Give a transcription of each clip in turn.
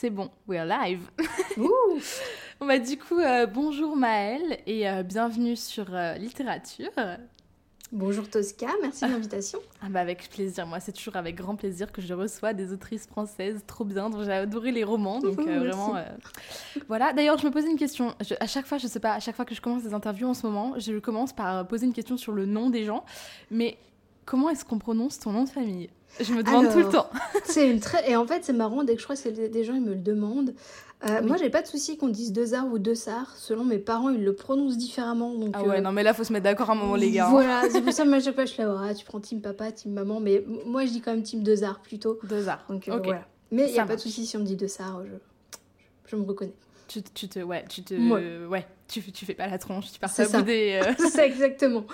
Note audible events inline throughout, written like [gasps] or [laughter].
C'est bon, we're live. On va [laughs] du coup, euh, bonjour Maëlle et euh, bienvenue sur euh, Littérature. Bonjour Tosca, merci de l'invitation. [laughs] Ah bah avec plaisir, moi c'est toujours avec grand plaisir que je reçois des autrices françaises trop bien, dont j'ai adoré les romans, donc vraiment voilà. D'ailleurs je me posais une question, à chaque fois je sais pas, à chaque fois que je commence des interviews en ce moment, je commence par poser une question sur le nom des gens, mais comment est-ce qu'on prononce ton nom de famille? Je me demande tout le temps. c'est une très... Et en fait, c'est marrant, dès que je crois que des gens, ils me le demandent. Euh, Moi, j'ai pas de souci qu'on dise deux arts ou deux sars. Selon mes parents, ils le prononcent différemment. Donc, ah ouais, euh, non, mais là, faut se mettre d'accord à un moment, les gars. Hein. Voilà, c'est pour ça, moi, à chaque fois, je suis là, ah, tu prends team papa, team maman. Mais moi, je dis quand même team deux arts plutôt. Deux arts. Donc, euh, voilà. Mais il n'y a pas de souci si on me dit deux je, je me reconnais. Tu, tu, te ouais tu te ouais, tu, tu fais pas la tronche tu pars pas bouder euh. [laughs] c'est ça exactement.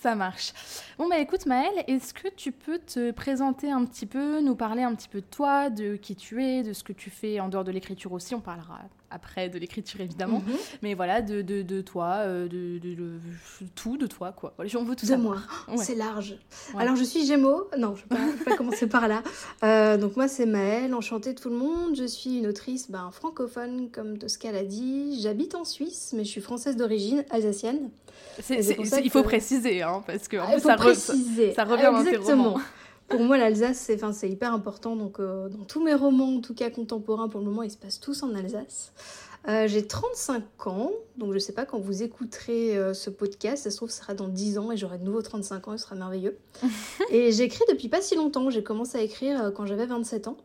Ça marche. Bon bah écoute Maëlle est-ce que tu peux te présenter un petit peu nous parler un petit peu de toi de qui tu es de ce que tu fais en dehors de l'écriture aussi on parlera après de l'écriture évidemment. Mhm. Mais voilà, de, de, de toi, euh, de, de, tout de toi, quoi. Voilà, on veut tout de moi. [laughs] C'est large. Alors, je suis Gémeaux. Non, je ne vais, pas commencer par là. Euh, donc, moi, c'est Maëlle, enchantée de tout le monde. Je suis une autrice ben, francophone, comme Tosca l'a dit. J'habite en Suisse, mais je suis française d'origine, alsacienne. il faut préciser, hein, parce que en ça, préciser. ça revient Exactement. dans tes pour moi, l'Alsace, c'est, enfin, c'est hyper important. Donc, euh, dans tous mes romans, en tout cas contemporains, pour le moment, ils se passent tous en Alsace. Euh, j'ai 35 ans, donc je sais pas quand vous écouterez euh, ce podcast, ça se trouve, ce sera dans 10 ans et j'aurai de nouveau 35 ans, ce sera merveilleux. [laughs] et j'écris depuis pas si longtemps, j'ai commencé à écrire quand j'avais 27 ans.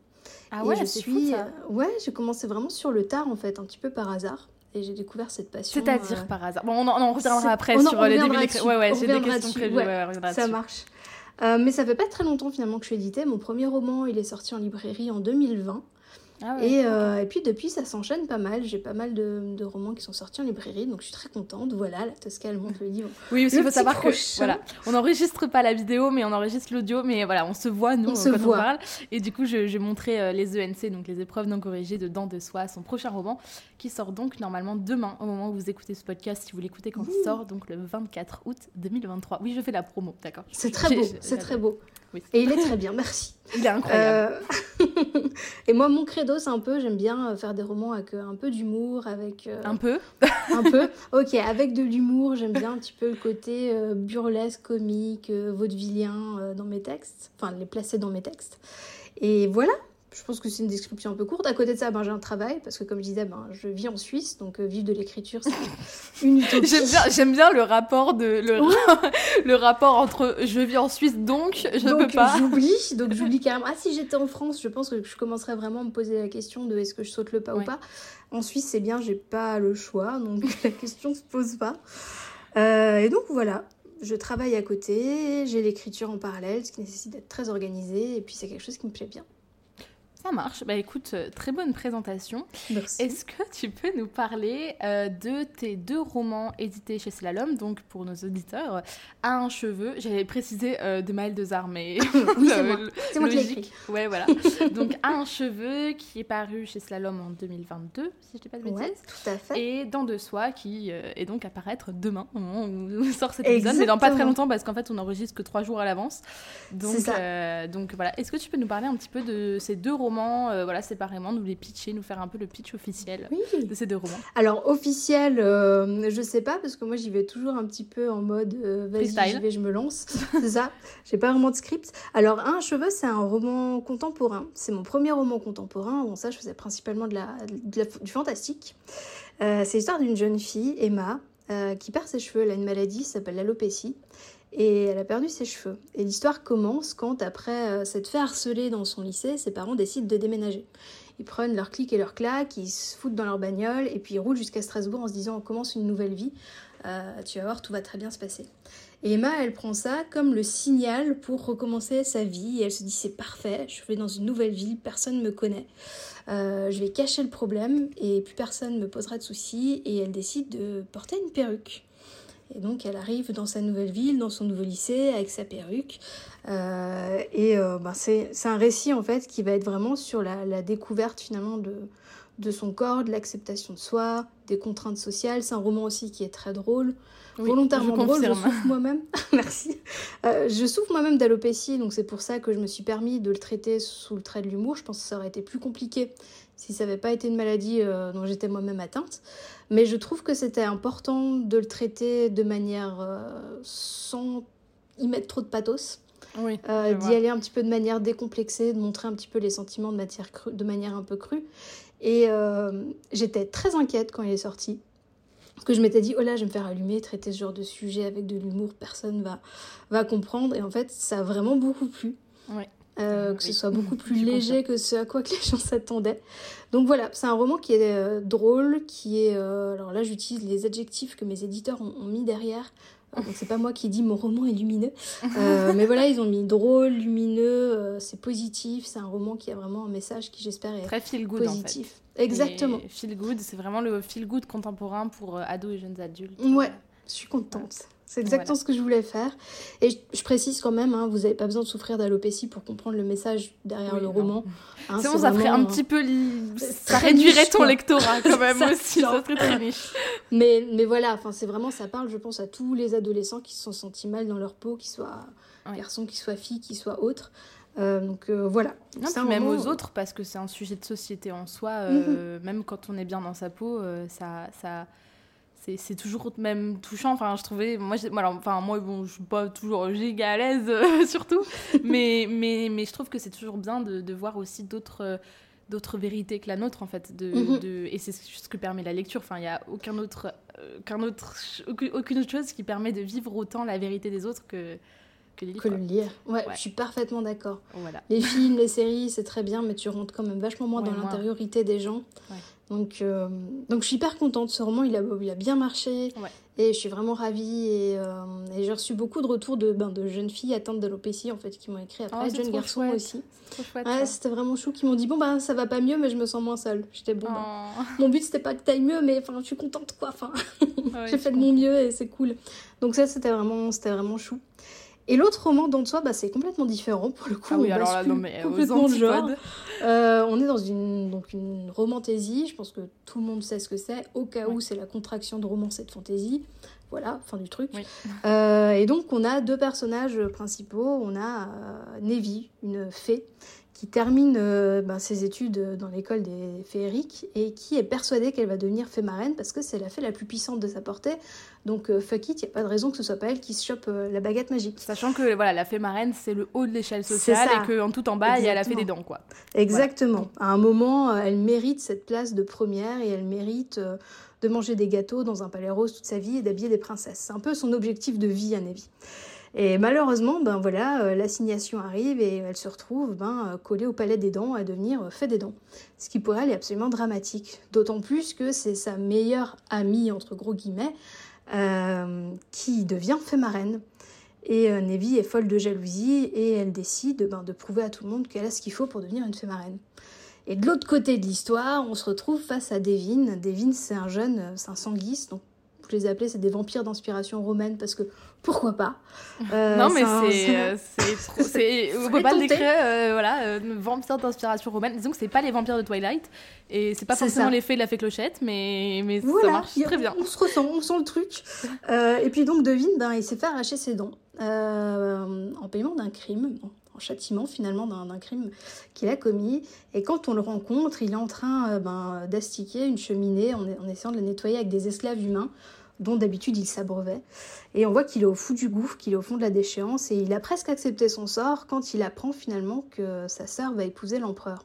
Ah ouais, je suis. ouais, j'ai commencé vraiment sur le tard en fait, un petit peu par hasard. Et j'ai découvert cette passion. C'est-à-dire par hasard. Bon, on en, reviendra après sur les débuts Ouais, ouais, j'ai des questions prévues. Ouais, ça marche. Euh, mais ça fait pas très longtemps finalement que je suis. Mon premier roman, il est sorti en librairie en 2020. Ah et, euh, et, puis depuis, ça s'enchaîne pas mal. J'ai pas mal de, de, romans qui sont sortis en librairie, donc je suis très contente. Voilà, la Tosca, elle monte le livre. Oui, aussi, il faut savoir que voilà, on n'enregistre pas la vidéo, mais on enregistre l'audio. Mais voilà, on se voit, nous, on quand on parle. Et du coup, je, je montrais euh, les ENC, donc les épreuves non corrigées de Dents de Soi, son prochain roman, qui sort donc normalement demain, au moment où vous écoutez ce podcast, si vous l'écoutez quand il sort, donc le 24 août 2023. Oui, je fais la promo, d'accord. C'est très beau, c'est très beau. Et il est très bien, merci. Il est incroyable. Euh, [laughs] et moi, mon credo, c'est un peu, j'aime bien euh, faire des romans avec euh, un peu d'humour, avec... Un peu [laughs] Un peu, ok, avec de l'humour, j'aime bien un petit peu le côté burlesque, comique, vaudevillien dans mes textes, enfin, les placer dans mes textes. Et voilà, je pense que c'est une description un peu courte. À côté de ça, ben, j'ai un travail, parce que comme je disais, ben, je vis en Suisse, donc euh, vivre de l'écriture, c'est [laughs] une utopie. j'aime, bien, le rapport, de, le, [laughs] le, rapport entre je vis en Suisse, donc je ne peux pas. J'oublie, donc [laughs] j'oublie carrément. Ah, si j'étais en France, je pense que je commencerais vraiment à me poser la question de est-ce que je saute le pas ou pas. En Suisse, c'est bien, j'ai pas le choix, donc la question se pose pas. Euh, et donc voilà, je travaille à côté, j'ai l'écriture en parallèle, ce qui nécessite d'être très organisé, et puis c'est quelque chose qui me plaît bien. Ça marche. Bah écoute, euh, très bonne présentation. Merci. Est-ce que tu peux nous parler euh, de tes deux romans édités chez Slalom, donc pour nos auditeurs, À un cheveu, j'avais précisé euh, de Maël Dezar, mais [laughs] oui, c'est moi, [laughs] c'est moi qui l'ai Ouais, voilà. donc À un cheveu, qui est paru chez Slalom en 2022, si je dis pas de bêtises. Ouais, tout à fait. Et Dans de soi, qui est donc à paraître demain, au moment où [laughs] on sort cet épisode, mais dans pas très longtemps, parce qu'en fait, on enregistre que trois jours à l'avance. Donc, donc voilà. Est-ce que tu peux nous parler un petit peu de ces deux romans romans, euh, voilà, séparément, nous les pitcher, nous faire un peu le pitch officiel de ces deux romans. Alors, officiel, euh, je sais pas, parce que moi j'y vais toujours un petit peu en mode euh, vas-y, j'y vais, je me lance. [laughs] c'est ça, j'ai pas vraiment de script. Alors, Un cheveu, c'est un roman contemporain. C'est mon premier roman contemporain. Bon, ça, je faisais principalement de la, du fantastique. c'est l'histoire d'une jeune fille, Emma, qui perd ses cheveux. Elle a une maladie s'appelle l'alopécie et elle a perdu ses cheveux. Et l'histoire commence quand, après euh, s'être fait harceler dans son lycée, ses parents décident de déménager. Ils prennent leur clic et leur claque, ils se foutent dans leur bagnole et puis ils roulent jusqu'à Strasbourg en se disant on commence une nouvelle vie tu vas voir, tout va très bien se passer. Et Emma, elle prend ça comme le signal pour recommencer sa vie. Et elle se dit c'est parfait, je vais dans une nouvelle ville, personne ne me connaît. Euh, je vais cacher le problème et plus personne ne me posera de soucis. Et elle décide de porter une perruque. Et donc elle arrive dans sa nouvelle ville, dans son nouveau lycée, avec sa perruque. Euh, et euh, ben, c'est un récit en fait qui va être vraiment sur la, la découverte finalement de, de son corps, de l'acceptation de soi, des contraintes sociales. C'est un roman aussi qui est très drôle volontairement je drôle. Je souffre moi-même. [laughs] Merci. Euh, je souffre moi-même d'alopécie, donc c'est pour ça que je me suis permis de le traiter sous le trait de l'humour. Je pense que ça aurait été plus compliqué si ça n'avait pas été une maladie euh, dont j'étais moi-même atteinte. Mais je trouve que c'était important de le traiter de manière euh, sans y mettre trop de pathos. Oui, d'y aller un petit peu de manière décomplexée, de montrer un petit peu les sentiments de, matière de manière un peu crue. Et j'étais très inquiète quand il est sorti que je m'étais dit, oh là, je vais me faire allumer, traiter ce genre de sujet avec de l'humour, personne va, va comprendre. Et en fait, ça a vraiment beaucoup plu. Euh, que ce soit beaucoup [laughs] plus léger que ce à quoi que les gens s'attendaient. Donc voilà, c'est un roman qui est euh, drôle, qui est... Euh, alors là, j'utilise les adjectifs que mes éditeurs ont, mis derrière. donc c'est pas moi qui dis mon roman est lumineux. [laughs] mais voilà, ils ont mis drôle, lumineux, c'est positif. C'est un roman qui a vraiment un message qui j'espère est Très feel good, positif. Exactement. feel good, c'est vraiment le feel good contemporain pour ados et jeunes adultes. Ouais, je suis contente. C'est exactement ce que je voulais faire. Et je, précise quand même, hein, vous n'avez pas besoin de souffrir d'alopécie pour comprendre le message derrière le roman. Hein, c'est bon, ça ferait un petit peu. Ça réduirait ton lectorat quand [laughs] même aussi. Ça serait très riche. Mais, mais voilà, c'est vraiment, ça parle, je pense, à tous les adolescents qui se sont sentis mal dans leur peau, qu'ils soient garçons, qu'ils soient filles, qu'ils soient autres. Euh, donc euh, voilà. Non, même aux autres, parce que c'est un sujet de société en soi, euh, mhm. même quand on est bien dans sa peau, ça, ça, c'est toujours même touchant. Enfin, je trouvais, moi, alors, enfin, moi bon, je suis pas toujours giga à l'aise, [laughs] surtout, mais, mais, mais je trouve que c'est toujours bien de, de voir aussi d'autres d'autres vérités que la nôtre en fait de, mhm. de et c'est ce que permet la lecture enfin il n'y a aucun autre, autre aucune autre chose qui permet de vivre autant la vérité des autres que que, le lire. Ouais, je suis parfaitement d'accord. Les films, les séries, c'est très bien, mais tu rentres quand même vachement moins dans l'intériorité des gens. Donc, euh, donc je suis hyper contente. Ce roman, il a, il a bien marché. Et je suis vraiment ravie. Et, euh, et j'ai reçu beaucoup de retours de, ben, de jeunes filles atteintes d'alopécie, en fait, qui m'ont écrit après. Oh, jeunes garçons aussi. ouais, c'était vraiment chou. Qui m'ont dit Bon, ben, ça va pas mieux, mais je me sens moins seule. J'étais bon. Ben, oh. [laughs] mon but, c'était pas que t'ailles mieux, mais enfin, je suis contente, quoi. Enfin, [laughs] j'ai fait de mon mieux et c'est cool. Donc, ça, c'était vraiment, c'était vraiment chou. Et l'autre roman dans soi, bah, c'est complètement différent pour le coup. Ah oui, alors là, non, mais complètement de genre. Euh, on est dans une, donc une romantaisie, je pense que tout le monde sait ce que c'est, au cas où c'est la contraction de romance et de fantaisie. Voilà, fin du truc. Euh, et donc on a deux personnages principaux. On a euh, Nevi, une fée, qui termine euh, ben, ses études dans l'école des féeriques et qui est persuadée qu'elle va devenir fée marraine parce que c'est la fée la plus puissante de sa portée. Donc euh, fuck it, il n'y a pas de raison que ce soit pas elle qui se chope euh, la baguette magique. Sachant que voilà, la fée marraine c'est le haut de l'échelle sociale et qu'en tout en bas il y a la fée des dents quoi. Exactement. À un moment, elle mérite cette place de première et elle mérite de manger des gâteaux dans un palais rose toute sa vie et d'habiller des princesses. C'est un peu son objectif de vie à Nevi. Et malheureusement, ben voilà, euh, l'assignation arrive et elle se retrouve ben, euh, collée au palais des dents à devenir euh, fait des dents. Ce qui pour elle est absolument dramatique. D'autant plus que c'est sa meilleure amie, entre gros guillemets, qui devient fait marraine. Et euh, est folle de jalousie et elle décide ben, de prouver à tout le monde qu'elle a ce qu'il faut pour devenir une fée marraine. Et de l'autre côté de l'histoire, on se retrouve face à Devin. Devin, c'est un jeune, c'est un sanguis, donc je les ai appelés, c'est des vampires d'inspiration romaine parce que pourquoi pas? Euh, Non, mais c'est. c'est [laughs] on peut pas le décrire, euh, voilà, euh, vampire d'inspiration romaine. Disons que c'est pas les vampires de Twilight et c'est pas forcément l'effet de la fée clochette, mais, mais ça marche très bien. On se ressent, on sent le truc. et puis donc, Devine, ben, il s'est fait arracher ses dents en paiement d'un crime châtiment finalement d'un crime qu'il a commis. Et quand on le rencontre, il est en train euh, ben, d'astiquer une cheminée en, essayant de la nettoyer avec des esclaves humains dont d'habitude il s'abreuvait. Et on voit qu'il est au fond du gouffre, qu'il est au fond de la déchéance, et il a presque accepté son sort quand il apprend finalement que sa sœur va épouser l'empereur.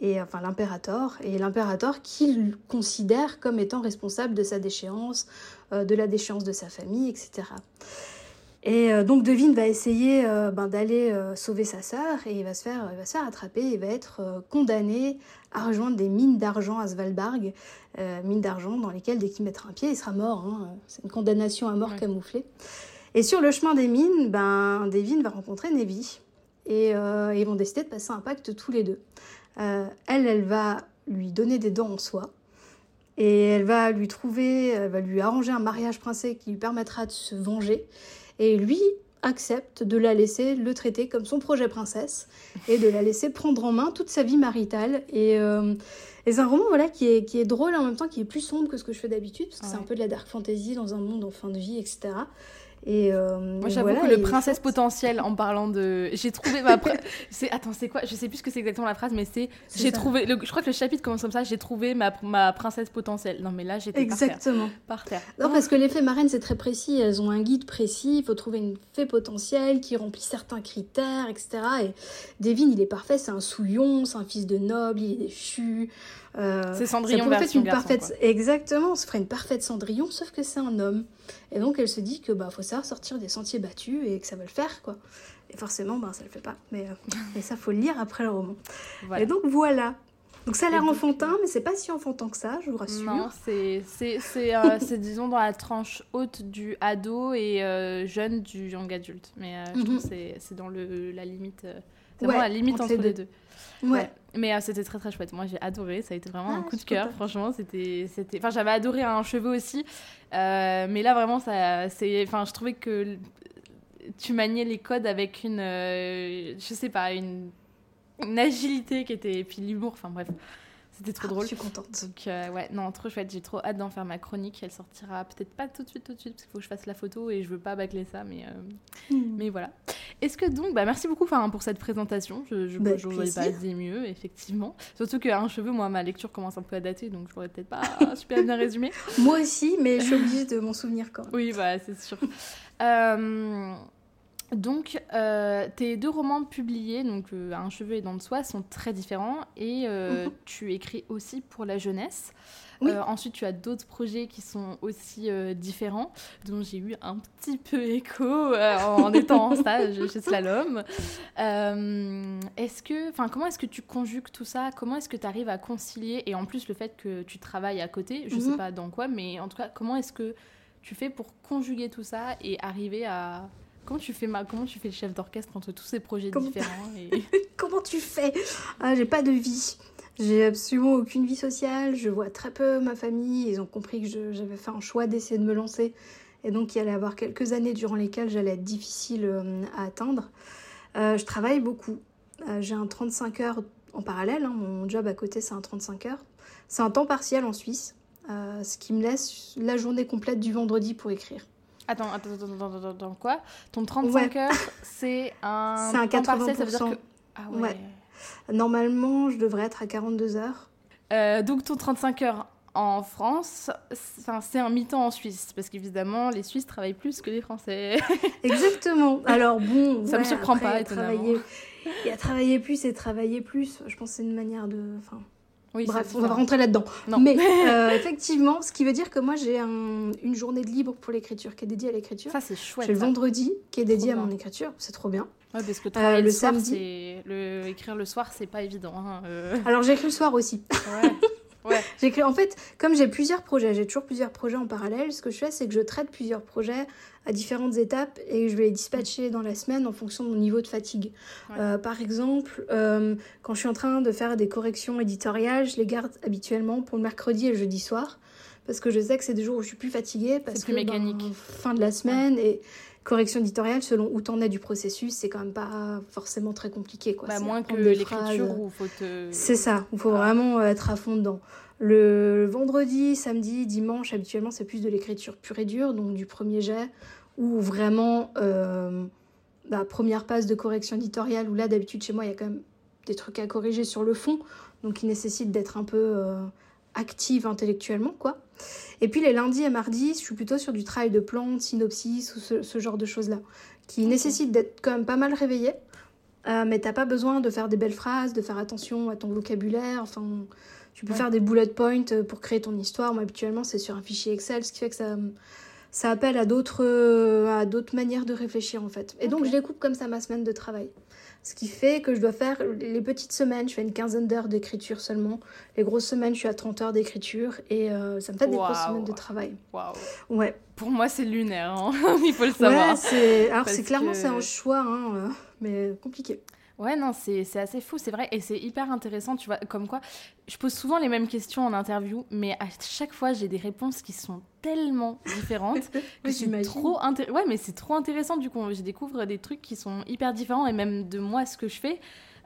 Et enfin l'impérator, et l'impérator qu'il considère comme étant responsable de sa déchéance, euh, de la déchéance de sa famille, etc. Et euh, donc Devine va essayer euh, ben, d'aller euh, sauver sa sœur et il va se faire, il va se faire attraper et va être condamné à rejoindre des mines d'argent à Svalbard, mines d'argent dans lesquelles dès qu'il mettra un pied, il sera mort. Hein. C'est une condamnation à mort camouflée. Et sur le chemin des mines, ben, Devine va rencontrer Nevi et ils vont décider de passer un pacte tous les deux. elle, elle va lui donner des dents en soie et elle va lui trouver, elle va lui arranger un mariage princé qui lui permettra de se venger. Et lui accepte de la laisser le traiter comme son projet princesse et de la laisser prendre en main toute sa vie maritale. Et, euh, c'est un roman voilà, qui, est, qui est drôle en même temps, qui est plus sombre que ce que je fais d'habitude, parce que c'est un peu de la dark fantasy dans un monde en fin de vie, etc. Et euh, Moi, j'avoue que le princesse potentiel, en parlant de. J'ai trouvé ma. [laughs] c'est... Attends, c'est quoi? Je sais plus ce que c'est exactement la phrase, mais c'est. J'ai trouvé. Je crois que le chapitre commence comme ça j'ai trouvé ma... ma princesse potentielle. Non, mais là, j'étais Exactement. par terre. Non, parce que les fées marraines, c'est très précis. Elles ont un guide précis. Il faut trouver une fée potentielle qui remplit certains critères, etc. Et Devine, il est parfait. C'est un souillon, c'est un fils de noble, il est déchu. Euh, c'est Cendrillon version une parfaite... Exactement, ferait une parfaite Cendrillon, sauf que c'est un homme. Et donc elle se dit que bah faut savoir sortir des sentiers battus et que ça va le faire quoi. Et forcément bah ça le fait pas. Mais, euh, [laughs] mais ça faut le lire après le roman. Et donc voilà. Donc ça a l'air enfantin, mais c'est pas si enfantin que ça, je vous rassure. Non, c'est euh, [laughs] disons dans la tranche haute du ado et euh, jeune du young adulte. Mais je trouve mhm. que c'est dans le, la limite, c'est la limite entre, les deux. Ouais. Mais euh, c'était très très chouette. Moi j'ai adoré. Ça a été vraiment ah, un coup de cœur. Franchement, c'était, c'était. Enfin, j'avais adoré un cheveu aussi. Euh, mais là vraiment, ça, c'est. Enfin, je trouvais que tu maniais les codes avec une, euh, je sais pas, une, une agilité qui était. Et puis l'humour. Enfin bref. C'était trop ah, drôle. Je suis contente. Donc, euh, ouais, non, trop chouette. J'ai trop hâte d'en faire ma chronique. Elle sortira peut-être pas tout de suite, tout de suite, parce qu'il faut que je fasse la photo et je veux pas bâcler ça, mais, euh, hmm. mais voilà. Est-ce que donc, bah, merci beaucoup pour cette présentation. Je bah, pas dit mieux, effectivement. Surtout qu'un cheveu, moi, ma lecture commence un peu à dater, donc je pourrais peut-être pas [laughs] super bien résumé. moi aussi, mais je suis obligée de m'en souvenir quand même. Oui, bah, c'est sûr. euh, donc, euh, tes deux romans publiés, donc euh, Un cheveu et dents de soie, sont très différents et euh, mhm. tu écris aussi pour la jeunesse. ensuite, tu as d'autres projets qui sont aussi différents, dont j'ai eu un petit peu écho en [laughs] étant en stage chez Slalom. est-ce que, enfin, comment est-ce que tu conjugues tout ça? Comment est-ce que tu arrives à concilier? Et en plus, le fait que tu travailles à côté, je ne sais mhm. pas dans quoi, mais en tout cas, comment est-ce que tu fais pour conjuguer tout ça et arriver à Comment tu fais ma... Comment tu fais le chef d'orchestre entre tous ces projets différents et... [laughs] Comment tu fais? Ah, J'ai pas de vie. J'ai absolument aucune vie sociale. Je vois très peu ma famille. Ils ont compris que j'avais fait un choix d'essayer de me lancer. Et donc, il allait y avoir quelques années durant lesquelles j'allais être difficile euh, à atteindre. Euh, je travaille beaucoup. Euh, j'ai un 35 heures en parallèle. Hein. Mon job à côté, c'est un 35 heures. C'est un temps partiel en Suisse. ce qui me laisse la journée complète du vendredi pour écrire. Attends, attends, attends, attends, attends, quoi? Ton 35 heures, c'est un. C'est un 80%. ça veut dire que... Ah ouais. Normalement, je devrais être à 42 heures. Euh, donc, ton 35 heures en France, c'est un mi-temps en Suisse, parce qu'évidemment, les Suisses travaillent plus que les Français. [laughs] Exactement. Alors bon, ça me surprend pas, étonnamment. Travailler... Il y a travailler plus et travailler plus. Je pense que c'est une manière de. Enfin, oui, Bref, on va rentrer là-dedans. Mais [laughs] euh, effectivement, ce qui veut dire que moi j'ai une journée de libre pour l'écriture qui est dédiée à l'écriture. Ça c'est chouette. J'ai le vendredi qui est dédié à mon écriture, c'est trop bien. Ouais, parce que euh, le, samedi, le... écrire le soir, c'est pas évident. Hein, euh. Alors j'écris le soir aussi. Ouais. [laughs] Ouais. [laughs] J'écris en fait, comme j'ai plusieurs projets, j'ai toujours plusieurs projets en parallèle. Ce que je fais, c'est que je traite plusieurs projets à différentes étapes et je vais les dispatcher dans la semaine en fonction de mon niveau de fatigue. Euh, par exemple, euh, quand je suis en train de faire des corrections éditoriales, je les garde habituellement pour le mercredi et le jeudi soir parce que je sais que c'est des jours où je suis plus fatiguée parce que mécanique. Ben, fin de la semaine et correction éditoriale selon où t'en es du processus c'est quand même pas forcément très compliqué quoi. Bah, moins que l'écriture où faut te c'est ça il faut vraiment être à fond dedans. Le vendredi, samedi, dimanche, habituellement, c'est plus de l'écriture pure et dure, donc du premier jet, ou vraiment euh, la première passe de correction éditoriale, où là, d'habitude, chez moi, il y a quand même des trucs à corriger sur le fond, donc qui nécessitent d'être un peu euh, active intellectuellement, quoi. Et puis les lundis et mardis, je suis plutôt sur du travail de plantes, synopsis, ou ce, genre de choses-là, qui nécessitent d'être quand même pas mal réveillé. Euh, mais t'as pas besoin de faire des belles phrases, de faire attention à ton vocabulaire, enfin tu peux faire des bullet points euh, pour créer ton histoire. Moi, habituellement, c'est sur un fichier Excel, ce qui fait que ça, ça appelle à d'autres à d'autres manières de réfléchir en fait. Et donc je découpe comme ça ma semaine de travail. Ce qui fait que je dois faire les petites semaines, je fais une quinzaine d'heures d'écriture seulement. Les grosses semaines, je suis à 30 heures d'écriture et euh, ça me fait des grosses semaines de travail. Ouais. Pour moi, c'est lunaire, hein. [laughs] il faut le savoir. Ouais, c'est... Alors, c'est clairement, c'est un choix, hein, euh, mais compliqué. Ouais, non, c'est assez fou, c'est vrai, et c'est hyper intéressant, tu vois, comme quoi, je pose souvent les mêmes questions en interview, mais à chaque fois, j'ai des réponses qui sont tellement différentes [laughs] que c'est trop Ouais, mais c'est trop intéressant, du coup, je découvre des trucs qui sont hyper différents, et même de moi, ce que je fais,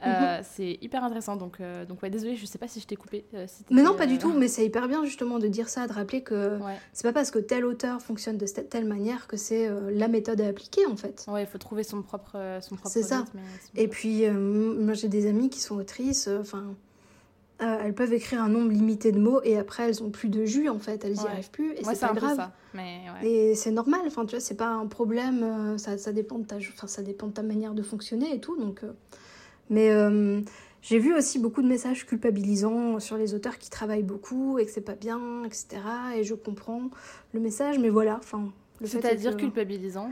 euh, mhm. C'est hyper intéressant. Donc, euh, donc ouais, désolée, je sais pas si je t'ai coupé. Euh, mais non, pas du tout. Mais c'est hyper bien justement de dire ça, de rappeler que c'est pas parce que tel auteur fonctionne de telle manière que c'est la méthode à appliquer en fait. Ouais, il faut trouver son propre, son propre C'est ça. Et puis, moi j'ai des amies qui sont autrices. Enfin. elles peuvent écrire un nombre limité de mots et après elles ont plus de jus en fait, elles n'y arrivent plus et c'est pas grave. Ça. Mais Et c'est normal, enfin tu vois, c'est pas un problème, ça, ça, dépend de ta, enfin, ça dépend de ta manière de fonctionner et tout, donc mais euh, j'ai vu aussi beaucoup de messages culpabilisants sur les auteurs qui travaillent beaucoup et que c'est pas bien, etc. Et je comprends le message, mais voilà, enfin. C'est-à-dire culpabilisant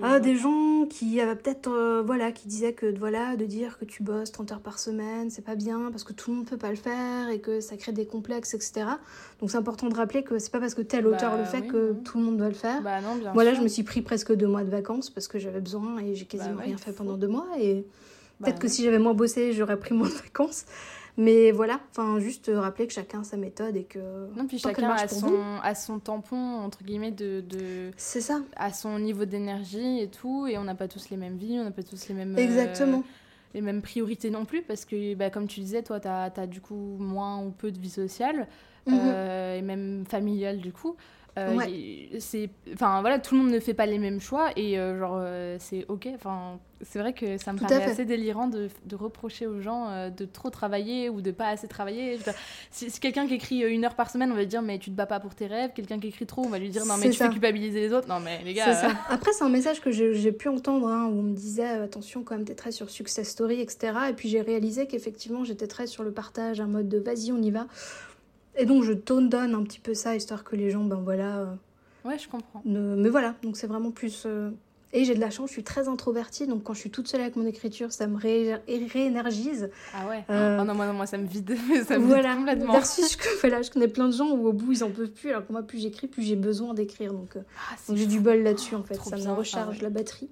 ah, Des gens qui avaient peut-être, euh, voilà, qui disaient que voilà, de dire que tu bosses 30 heures par semaine, c'est pas bien parce que tout le monde peut pas le faire et que ça crée des complexes, etc. Donc c'est important de rappeler que c'est pas parce que tel auteur bah le fait que tout le monde doit le faire. Bah non, bien voilà, je me suis pris presque deux mois de vacances parce que j'avais besoin et j'ai quasiment bah rien fait pendant deux mois et Peut-être bah que si j'avais moins bossé, j'aurais pris [laughs] moins de vacances. Mais voilà, enfin juste rappeler que chacun a sa méthode et que non puis chacun a son, a son tampon entre guillemets de, de... c'est ça. à son niveau d'énergie et tout et on n'a pas tous les mêmes vies, on n'a pas tous les mêmes exactement. les mêmes priorités non plus parce que bah, comme tu disais toi tu as, as, du coup moins ou peu de vie sociale mhm. euh, et même familiale du coup euh, c'est enfin voilà tout le monde ne fait pas les mêmes choix et euh, genre euh, c'est ok. Enfin c'est vrai que ça me paraît assez délirant de, de, reprocher aux gens de trop travailler ou de pas assez travailler. Si, quelqu'un qui écrit une heure par semaine on va lui dire mais tu te bats pas pour tes rêves. Quelqu'un qui écrit trop on va lui dire non mais tu fais culpabiliser les autres. Non mais les gars ça. après c'est un message que j'ai pu entendre hein, où on me disait attention quand même t'es très sur success story etc et puis j'ai réalisé qu'effectivement j'étais très sur le partage un mode de vas-y on y va et donc je tone donne un petit peu ça, histoire que les gens, ben voilà. Euh, ouais, je comprends. Mais voilà, donc c'est vraiment plus. Euh, et j'ai de la chance, je suis très introvertie, donc quand je suis toute seule avec mon écriture, ça me ré réénergise. Ah ouais euh... oh non, moi, moi, ça me vide, [laughs] ça me voilà. vide complètement. Versus, je, voilà, je connais plein de gens où au bout, ils en peuvent plus, alors que moi, plus j'écris, plus j'ai besoin d'écrire. Donc, euh, ah, donc j'ai du bol là-dessus, en fait. ça me recharge la batterie.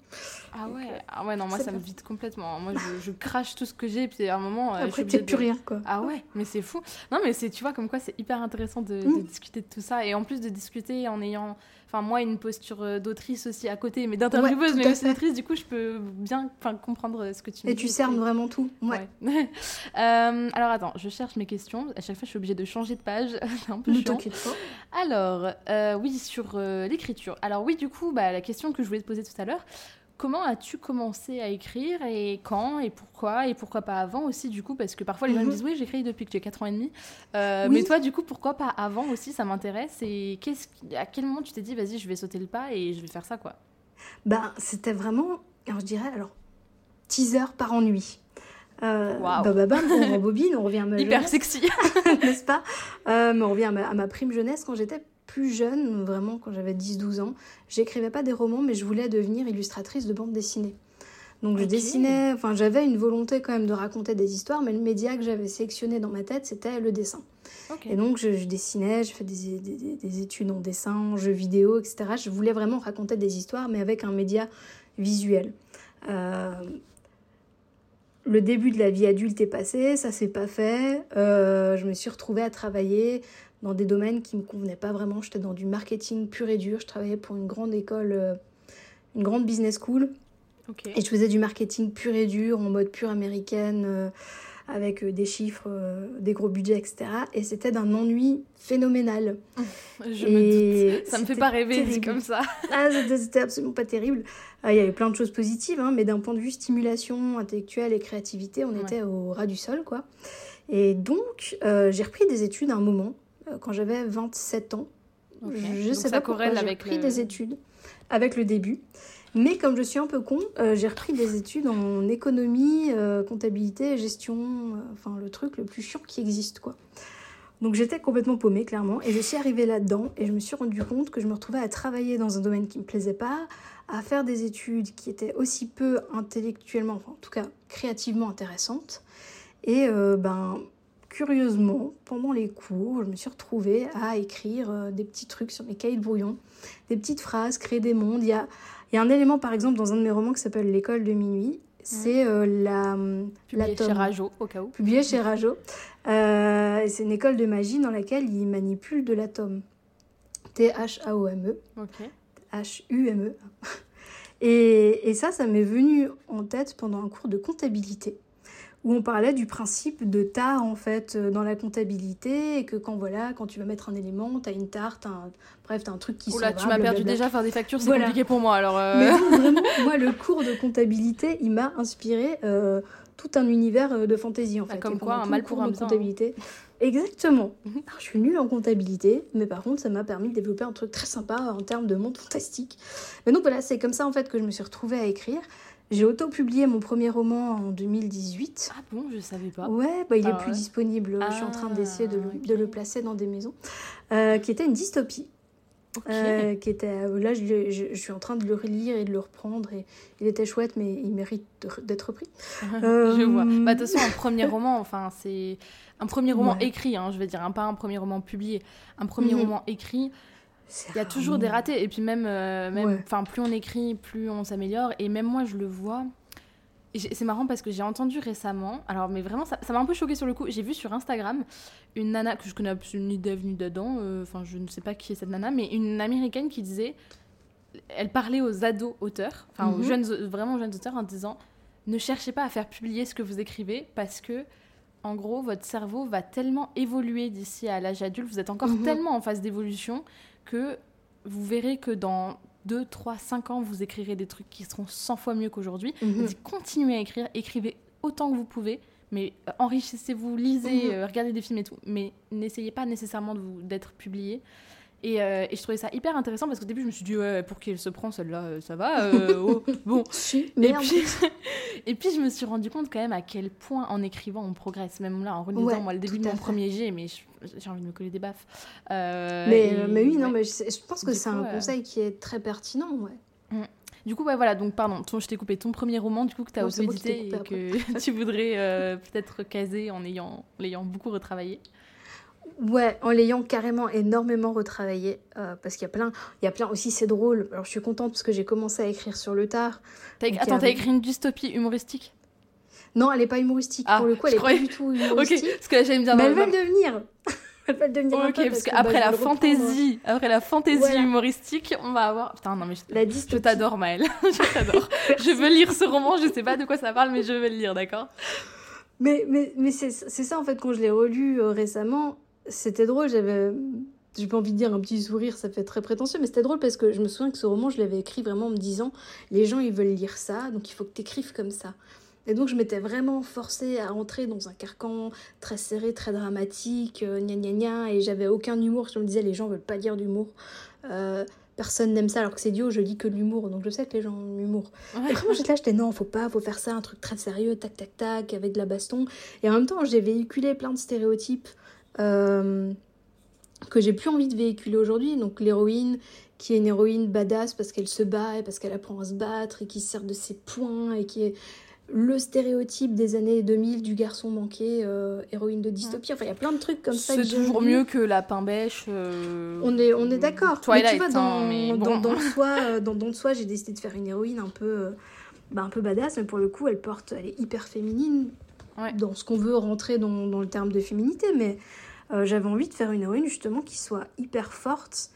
Ah ouais, ah ouais non, moi, ça me vide complètement. Moi, je, je crache tout ce que j'ai, puis à un moment... Euh, Après, t'es plus rien, quoi. Ah ouais, mais c'est fou. Non, mais tu vois, comme quoi, c'est hyper intéressant de, de mmh. discuter de tout ça. Et en plus de discuter en ayant enfin moi une posture euh, d'autrice aussi à côté mais d'intervieweuse mais aussi d'autrice du coup je peux bien comprendre ce que tu et tu cernes vraiment tout ouais, [laughs] euh, alors attends je cherche mes questions. À chaque fois je suis obligée de changer de page. [laughs] C'est un peu chiant. alors euh, oui sur l'écriture. Alors oui du coup bah, la question que je voulais te poser tout à l'heure Comment as-tu commencé à écrire et quand et pourquoi et pourquoi pas avant aussi du coup parce que parfois les gens me mhm. disent oui j'écris depuis que j'ai 4 ans et demi. Euh, mais toi du coup pourquoi pas avant aussi ça m'intéresse. Et à quel moment tu t'es dit vas-y je vais sauter le pas et je vais faire ça quoi? Ben c'était vraiment je dirais alors teaser par ennui. Euh, bah, bah, bah, on rembobine, on revient à ma [laughs] Hyper sexy, [laughs] n'est-ce pas? Euh, on revient à ma prime jeunesse quand j'étais plus jeune, vraiment quand j'avais 10-12 ans, j'écrivais pas des romans, mais je voulais devenir illustratrice de bande dessinée. Donc je dessinais, enfin j'avais une volonté quand même de raconter des histoires, mais le média que j'avais sélectionné dans ma tête, c'était le dessin. Et donc je, dessinais, j'ai fait des, des, études en dessin, en jeux vidéo, etc. Je voulais vraiment raconter des histoires, mais avec un média visuel. Euh, le début de la vie adulte est passé, ça s'est pas fait. Euh, je me suis retrouvée à travailler dans des domaines qui me convenaient pas vraiment. J'étais dans du marketing pur et dur. Je travaillais pour une grande école, euh, une grande business school. Et je faisais du marketing pur et dur, en mode pure américaine, euh, avec euh, des chiffres, des gros budgets, etc. Et c'était d'un ennui phénoménal. [laughs] je me doute. Ça me fait pas rêver dit comme ça. ah, c'était absolument pas terrible. il y avait plein de choses positives, hein, mais d'un point de vue stimulation intellectuelle et créativité, on était au ras du sol, quoi. Et donc, j'ai repris des études à un moment euh, quand j'avais 27 ans. Je sais pas pourquoi j'ai repris des études avec le début. Mais comme je suis un peu con, euh, j'ai repris des études en économie, euh, comptabilité, gestion, enfin le truc le plus chiant qui existe quoi. Donc j'étais complètement paumée, clairement, et je suis arrivée là-dedans, et je me suis rendu compte que je me retrouvais à travailler dans un domaine qui me plaisait pas, à faire des études qui étaient aussi peu intellectuellement, enfin, en tout cas créativement intéressantes. Et euh, ben, curieusement, pendant les cours, je me suis retrouvée à écrire euh, des petits trucs sur mes cahiers de brouillon, des petites phrases, créer des mondes. Il y a, il y a un élément, par exemple, dans un de mes romans qui s'appelle L'école de minuit, c'est euh, la publié chez Rajo au cas où. publié chez Rajo. Euh, c'est une école de magie dans laquelle ils manipulent de l'atome. T H A O M E. H U M E. [laughs] Et, et ça ça m'est venu en tête pendant un cours de comptabilité où on parlait du principe de tare en fait euh, dans la comptabilité et que quand voilà quand tu vas mettre un élément tu as une tare un... bref tu as un truc qui Oula, tu m'as perdu déjà faire des factures c'est compliqué pour moi alors euh. mais [laughs] vraiment moi le cours de comptabilité il m'a inspiré euh, tout un univers de fantaisie en ah, fait. comme quoi un mal pour un bien. comptabilité. Exactement. [laughs] Mhm. je suis nulle en comptabilité mais par contre ça m'a permis de développer un truc très sympa en termes de monde fantastique. Mais donc voilà c'est comme ça en fait que je me suis retrouvée à écrire j'ai auto-publié mon premier roman en 2018. Ah bon, je savais pas. Ouais, bah, il est ah plus disponible. je suis en train d'essayer de, ah, de, le placer dans des maisons. Euh, qui était une dystopie. Euh, qui était euh, là je, je, suis en train de le relire et de le reprendre et il était chouette mais il mérite d'être repris [laughs] je vois bah, de toute façon un premier roman enfin c'est un premier roman écrit hein, je veux dire un pas un premier roman publié un premier mhm. roman écrit il y a toujours des ratés. Et puis même, euh, même enfin plus on écrit, plus on s'améliore. Et même moi, je le vois. C'est marrant parce que j'ai entendu récemment, alors mais vraiment ça m'a un peu choqué sur le coup. J'ai vu sur Instagram une nana que je connais absolument ni d'Eve ni d'Adam, euh, enfin je ne sais pas qui est cette nana, mais une américaine qui disait, elle parlait aux ados auteurs, enfin aux mhm. jeunes, vraiment jeunes auteurs en disant ne cherchez pas à faire publier ce que vous écrivez parce que en gros votre cerveau va tellement évoluer d'ici à l'âge adulte, vous êtes encore mhm. tellement en phase d'évolution que vous verrez que dans 2, 3, 5 ans, vous écrirez des trucs qui seront 100 fois mieux qu'aujourd'hui. Mm Continuez à écrire, écrivez autant que vous pouvez, mais euh, enrichissez-vous, lisez, mhm. euh, regardez des films et tout. Mais n'essayez pas nécessairement d'être publié. Euh, et, je trouvais ça hyper intéressant parce qu'au début, je me suis dit, ouais, pour qui elle se prend, celle-là, euh, ça va. Euh, [laughs] oh, bon. et, puis, [laughs] et puis, je me suis rendu compte quand même à quel point, en écrivant, on progresse. Même là, en relisant, moi, le début de mon premier jet, mais j'ai envie de me coller des baffes. mais, mais oui, non, mais je, pense que c'est un conseil qui est très pertinent, ouais. Mm. Du coup, ouais, voilà, donc pardon, je t'ai coupé ton premier roman, du coup, que tu as auto-édité et que [laughs] tu voudrais peut-être caser en ayant, l'ayant beaucoup retravaillé. Ouais, en l'ayant carrément énormément retravaillé, euh, parce qu'il y a plein, il y a plein aussi, c'est drôle. Alors je suis contente parce que j'ai commencé à écrire sur le tard. Attends, t'as écrit une dystopie humoristique? Non, elle est pas humoristique. Ah, Pour le coup, elle est pas du tout [laughs] humoristique. ok, parce que là j'allais me dire. Mais elle va le devenir. elle va le devenir. Ok, parce, qu'après bah, la fantaisie, après la fantaisie humoristique, on va avoir. Putain, non mais je, la je t'adore, Maëlle. [laughs] je t'adore. [laughs] je veux lire ce roman. Je sais pas de quoi ça parle, mais je veux le lire, d'accord? Mais, mais, mais c'est ça en fait quand je l'ai relu euh, récemment c'était drôle, j'avais j'ai pas envie de dire un petit sourire, ça fait très prétentieux, mais c'était drôle parce que je me souviens que ce roman, je l'avais écrit vraiment en me disant les gens ils veulent lire ça, donc il faut que tu écrives comme ça. Et donc je m'étais vraiment forcée à entrer dans un carcan très serré, très dramatique, euh, gna gna gna, et j'avais aucun humour. Je me disais les gens veulent pas lire d'humour. Euh, personne n'aime ça alors que c'est Dio, je lis que de l'humour, donc je sais que les gens ont l'humour. Et vraiment j'étais là, j'étais non, faut pas, faut faire ça, un truc très sérieux, tac tac tac, avec de la baston. Et en même temps j'ai véhiculé plein de stéréotypes euh, que j'ai plus envie de véhiculer aujourd'hui. Donc l'héroïne qui est une héroïne badass parce qu'elle se bat et parce qu'elle apprend à se battre et qui sert de ses poings et qui est le stéréotype des années 2000 du garçon manqué, euh, héroïne de dystopie. Enfin, il y a plein de trucs comme ça. C'est toujours mieux que la pain bêche. Euh, on est, on est d'accord. Mais tu vois, dans, dans, dans, le [laughs] soi, dans, dans soi, j'ai décidé de faire une héroïne un peu, bah, un peu badass, mais pour le coup, elle porte, elle est hyper féminine dans ce qu'on veut rentrer dans, le terme de féminité, mais euh, j'avais envie de faire une héroïne justement qui soit hyper forte,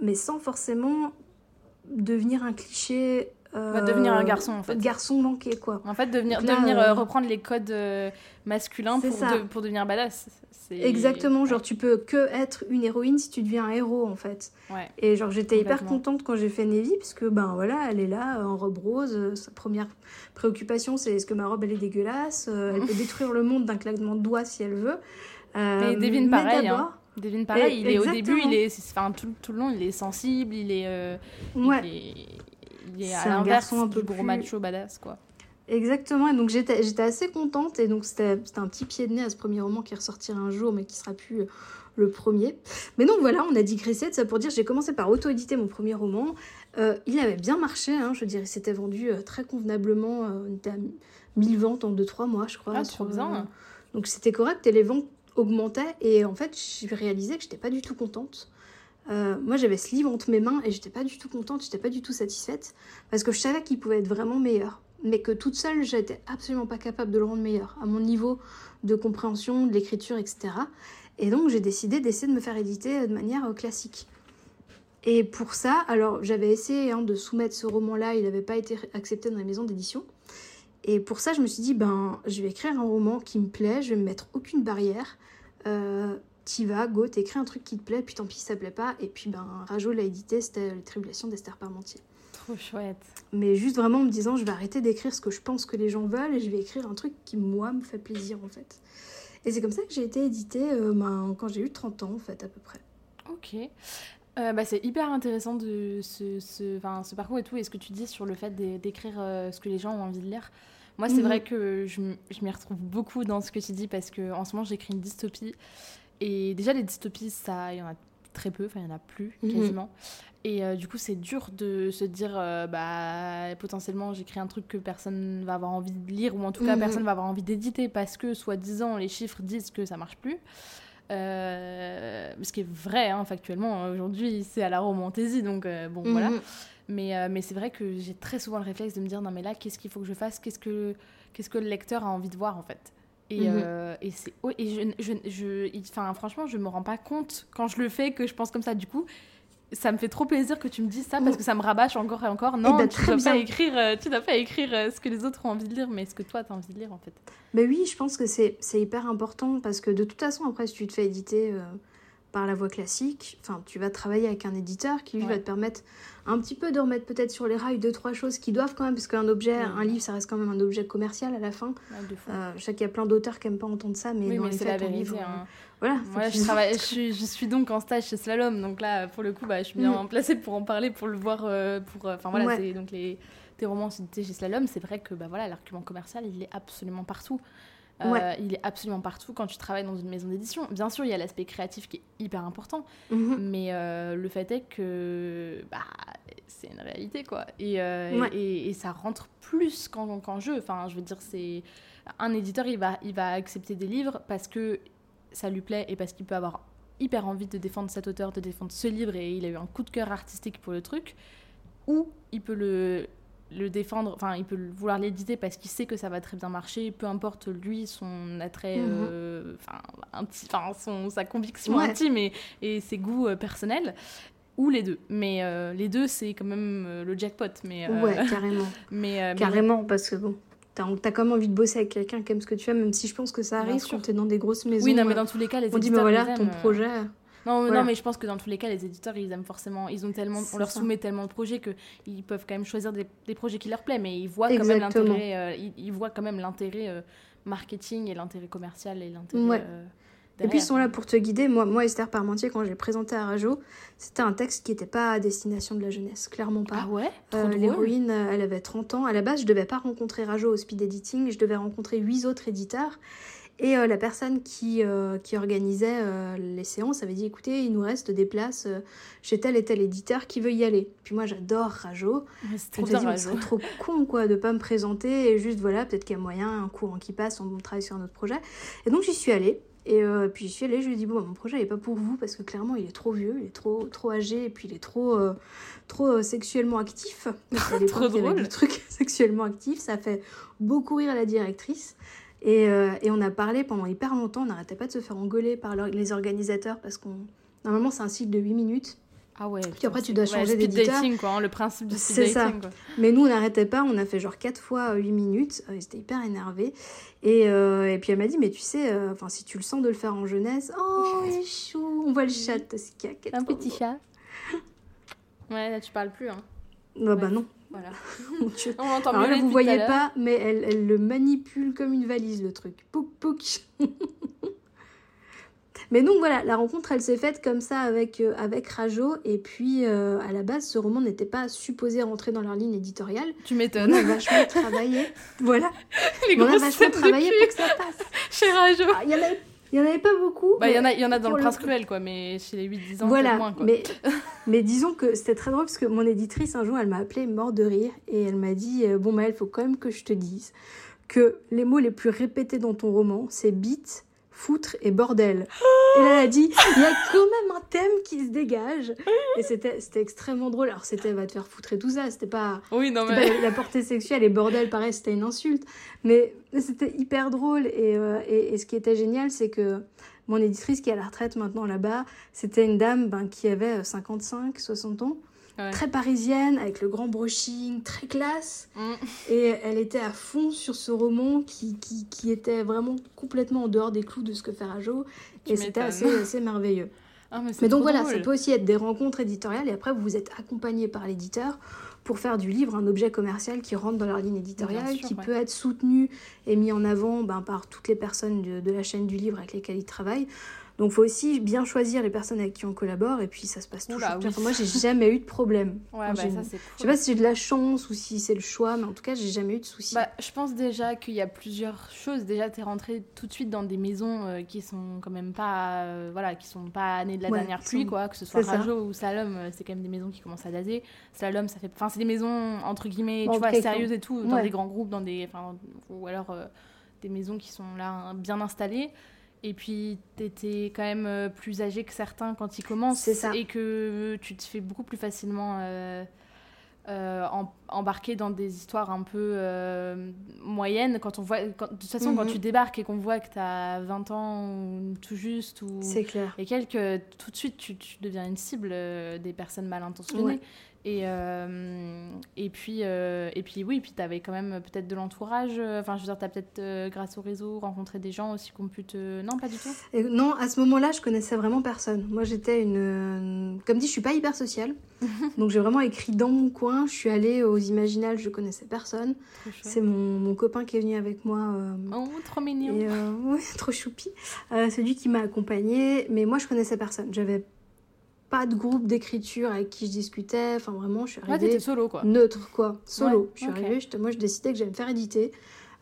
mais sans forcément devenir un cliché. Euh, devenir un garçon en fait. Garçon manqué quoi. En fait, devenir, devenir euh, reprendre les codes masculins pour, pour devenir badass. Exactement, genre tu peux que être une héroïne si tu deviens un héros en fait. Et genre j'étais hyper contente quand j'ai fait Navy parce que ben voilà, elle est là en robe rose, sa première préoccupation c'est est-ce que ma robe elle est dégueulasse, elle peut [laughs] détruire le monde d'un claquement de doigts si elle veut. Euh, mais Devin pareil. Hein. Devin pareil, il est au début, il est, enfin tout, tout, le long, il est sensible, il est, euh, ouais. il est, à l'inverse un peu gros macho badass quoi. Exactement, et donc j'étais assez contente, et donc c'était un petit pied de nez à ce premier roman qui ressortira un jour, mais qui sera plus le premier. Mais donc voilà, on a digressé de ça pour dire j'ai commencé par auto-éditer mon premier roman. Euh, il avait bien marché, hein, je il s'était vendu euh, très convenablement. Euh, on était à 1000 ventes en 2-3 mois, je crois. Ah, bien. donc c'était correct et les ventes augmentaient. Et en fait, j'ai réalisé que j'étais pas du tout contente. Moi, j'avais ce livre entre mes mains et j'étais pas du tout contente, j'étais pas du tout satisfaite parce que je savais qu'il pouvait être vraiment meilleur, mais que toute seule, j'étais absolument pas capable de le rendre meilleur à mon niveau de compréhension, de l'écriture, etc. Et donc, j'ai décidé d'essayer de me faire éditer de manière classique. Et pour ça, alors j'avais essayé hein, de soumettre ce roman-là, il n'avait pas été accepté dans les maisons d'édition. Et pour ça, je me suis dit, ben, je vais écrire un roman qui me plaît, je vais me mettre aucune barrière. Euh, T'y vas, go, t'écris un truc qui te plaît, puis tant pis, ça plaît pas. Et puis, ben, Rajo l'a édité, c'était Les Tribulations d'Esther Parmentier. Trop chouette. Mais juste vraiment en me disant, je vais arrêter d'écrire ce que je pense que les gens veulent et je vais écrire un truc qui, moi, me fait plaisir, en fait. Et c'est comme ça que j'ai été éditée euh, ben, quand j'ai eu 30 ans, en fait, à peu près. Ok. Euh, bah, c'est hyper intéressant de ce, ce, ce, parcours et tout, et ce que tu dis sur le fait d'écrire euh, ce que les gens ont envie de lire. Moi, c'est mhm. vrai que je, je m'y retrouve beaucoup dans ce que tu dis parce qu'en ce moment, j'écris une dystopie. Et déjà, les dystopies, ça, il y en a très peu, enfin, il y en a plus mhm. quasiment. Et euh, du coup, c'est dur de se dire, bah, potentiellement, j'écris un truc que personne va avoir envie de lire, ou en tout cas, mhm. personne va avoir envie d'éditer parce que, soi-disant, les chiffres disent que ça marche plus. Euh, ce qui est vrai, hein, factuellement, aujourd'hui, c'est à la romantaisie, donc euh, bon, voilà. Mhm. Mais, euh, mais c'est vrai que j'ai très souvent le réflexe de me dire, non, mais là, qu'est-ce qu'il faut que je fasse? Qu'est-ce que, qu'est-ce que le lecteur a envie de voir, en fait? Et, mhm. et, c'est, et je, je, je, franchement, je me rends pas compte quand je le fais que je pense comme ça. Du coup, ça me fait trop plaisir que tu me dises ça parce que ça me rabâche encore et encore. Non, ben, tu, dois pas écrire, euh, tu dois pas écrire euh, ce que les autres ont envie de lire, mais ce que toi, tu as envie de lire en fait. Mais oui, je pense que c'est hyper important parce que de toute façon, après, si tu te fais éditer euh, par la voie classique, enfin, tu vas travailler avec un éditeur qui lui va te permettre un petit peu de remettre peut-être sur les rails deux trois choses qui doivent quand même parce qu'un objet un livre ça reste quand même un objet commercial à la fin. Euh, je sais qu'il y a plein d'auteurs qui aiment pas entendre ça mais dans les faits, livre, hein. voilà Moi, je, travaille, je, je, suis donc en stage chez Slalom donc là pour le coup bah, je suis bien mm. placée pour en parler pour le voir euh, pour euh, enfin voilà c'est donc les tes romans édités chez Slalom c'est vrai que bah voilà l'argument commercial il est absolument partout euh, il est absolument partout quand tu travailles dans une maison d'édition. Bien sûr, il y a l'aspect créatif qui est hyper important, mhm. mais euh, le fait est que bah, c'est une réalité, quoi. Et, euh, et, ça rentre plus qu'en jeu. Enfin, je veux dire, c'est un éditeur, il va, il va accepter des livres parce que ça lui plaît et parce qu'il peut avoir hyper envie de défendre cet auteur, de défendre ce livre et il a eu un coup de cœur artistique pour le truc, ou il peut le le défendre, enfin, il peut vouloir l'éditer parce qu'il sait que ça va très bien marcher, peu importe lui, son attrait, euh, enfin, son, sa conviction intime et, et, ses goûts euh, personnels, ou les deux. Mais euh, les deux, c'est quand même le jackpot. Mais, ouais, [laughs] carrément. mais, carrément, parce que bon. T'as as quand même envie de bosser avec quelqu'un qui aime ce que tu fais, même si je pense que ça arrive quand t'es dans des grosses maisons. Oui, non, mais dans tous les cas, les on dit, mais voilà, ton projet. Non, non, mais je pense que dans tous les cas, les éditeurs, ils aiment forcément, ils ont tellement, on leur soumet tellement de projets qu'ils peuvent quand même choisir des, des, projets qui leur plaisent, mais ils voient quand même l'intérêt, euh, ils, voient quand même l'intérêt euh, marketing et l'intérêt commercial et l'intérêt. Ouais. Euh, et puis ils sont là pour te guider. Moi, moi Esther Parmentier, quand j'ai présenté à Rajo, c'était un texte qui n'était pas à destination de la jeunesse, clairement pas. Ah ouais? L'héroïne, elle avait 30 ans. À la base, je devais pas rencontrer Rajo au speed editing, je devais rencontrer huit autres éditeurs. Et euh, la personne qui, euh, qui organisait euh, les séances avait dit écoutez, il nous reste des places chez tel et tel éditeur qui veut y aller. Puis moi, j'adore Rajo. C'est trop, trop con quoi de pas me présenter et juste voilà, peut-être qu'il y a moyen, un courant qui passe, on travaille sur un autre projet. Et donc j'y suis allée. Et puis j'y suis allée, je lui ai dit bon, mon projet n'est pas pour vous parce que clairement il est trop vieux, il est trop trop âgé et puis il est trop trop sexuellement actif. [laughs] trop drôle. Le truc [laughs] sexuellement actif, ça fait beaucoup rire la directrice. Et, euh, et, on a parlé pendant hyper longtemps, on n'arrêtait pas de se faire engueuler par les organisateurs parce qu'on. Normalement, c'est un cycle de 8 minutes. Ah ouais. Puis après, tu dois changer d'éditeur. quoi, hein, le principe du C'est ça. Mais nous, on n'arrêtait pas, on a fait genre 4 fois 8 minutes. Euh, C'était hyper énervé. Et, euh, et, puis elle m'a dit, mais tu sais, enfin si tu le sens de le faire en jeunesse, oh, il est chou, on voit le chat [laughs] de Un petit chat. ouais, là, tu parles plus. Hein. Bah, bah non. Voilà. [laughs] On entend Alors là, vous voyez pas, mais elle, elle, le manipule comme une valise, le truc. Pouc, pouc. [laughs] mais donc voilà, la rencontre, elle s'est faite comme ça avec, euh, avec Rajo. Et puis, euh, à la base, ce roman n'était pas supposé rentrer dans leur ligne éditoriale. Tu m'étonnes. On a vachement travaillé. [laughs] voilà. Les on a vachement travaillé pour que ça passe. Chez Rajo. Ah, il y en avait Il n'y en avait pas beaucoup. Bah, il y en a, y en a dans le Prince Cruel, quoi, mais chez les 8-10 ans, voilà. moins. Quoi. Mais, [laughs] mais disons que c'était très drôle parce que mon éditrice, un jour, elle m'a appelé mort de rire et elle m'a dit Bon, Maëlle, il faut quand même que je te dise que les mots les plus répétés dans ton roman, c'est bite, foutre et bordel. Et là, elle a dit, il y a quand même un thème qui se dégage. Et c'était, extrêmement drôle. Alors, c'était va te faire foutre et tout ça. C'était pas, oui, non, mais... la portée sexuelle et bordel, pareil, c'était une insulte. Mais c'était hyper drôle. Et, euh, et, ce qui était génial, c'est que mon éditrice qui est à la retraite maintenant là-bas, c'était une dame ben, qui avait 55, 60 ans très parisienne, avec le grand brushing, très classe. Mm. Et elle était à fond sur ce roman qui, qui, qui, était vraiment complètement en dehors des clous de ce que fait Rajo. Et c'était assez, assez merveilleux. Ah, mais, donc voilà, ça peut aussi être des rencontres éditoriales et après vous êtes accompagné par l'éditeur pour faire du livre un objet commercial qui rentre dans leur ligne éditoriale, qui peut être soutenu et mis en avant ben, par toutes les personnes de, de, la chaîne du livre avec lesquelles ils travaillent. Donc, il faut aussi bien choisir les personnes avec qui on collabore et puis ça se passe toujours bien. Enfin, moi, j'ai jamais eu de problème. [laughs] Ouais, bah, ça, cool. Je sais pas si j'ai de la chance ou si c'est le choix, mais en tout cas, j'ai jamais eu de soucis. Bah, je pense déjà qu'il y a plusieurs choses. Déjà, tu es rentré tout de suite dans des maisons euh, qui sont quand même pas, euh, voilà, qui sont pas nées de la dernière pluie, quoi. Que ce soit Rajo ou Salom, euh, c'est quand même des maisons qui commencent à dater. Slalom, ça fait, enfin, c'est des maisons entre guillemets, tu vois, sérieuses et tout, dans des grands groupes, dans des, ou alors des maisons qui sont là bien installées. Et puis, tu étais quand même euh, plus âgé que certains quand ils commencent. C'est ça. Et que tu te fais beaucoup plus facilement euh, euh, embarquer dans des histoires un peu moyennes. Quand on voit, de toute façon, quand mhm. tu débarques et qu'on voit que tu as 20 ans ou tout juste, ou, clair. et quelques, tout de suite, tu, deviens une cible des personnes mal intentionnées. Et, euh, et, puis, euh, et puis, oui, puis tu avais quand même peut-être de l'entourage. Euh, enfin, je veux dire, tu as peut-être, grâce au réseau, rencontré des gens aussi pu te. Non, pas du tout? Et Non, à ce moment-là, je connaissais vraiment personne. Moi, j'étais une. Comme dit, je suis pas hyper sociale. [laughs] donc, j'ai vraiment écrit dans mon coin. Je suis allée aux Imaginales, je connaissais personne. C'est mon, mon, copain qui est venu avec moi. oh, trop mignon. Et, [laughs] oui, trop choupi. c'est lui qui m'a accompagnée. Mais moi, je connaissais personne. J'avais pas de groupe d'écriture avec qui je discutais. Enfin, vraiment, je suis arrivée. solo, quoi. Neutre, quoi. Solo. je suis arrivée, moi, je décidais que j'allais me faire éditer.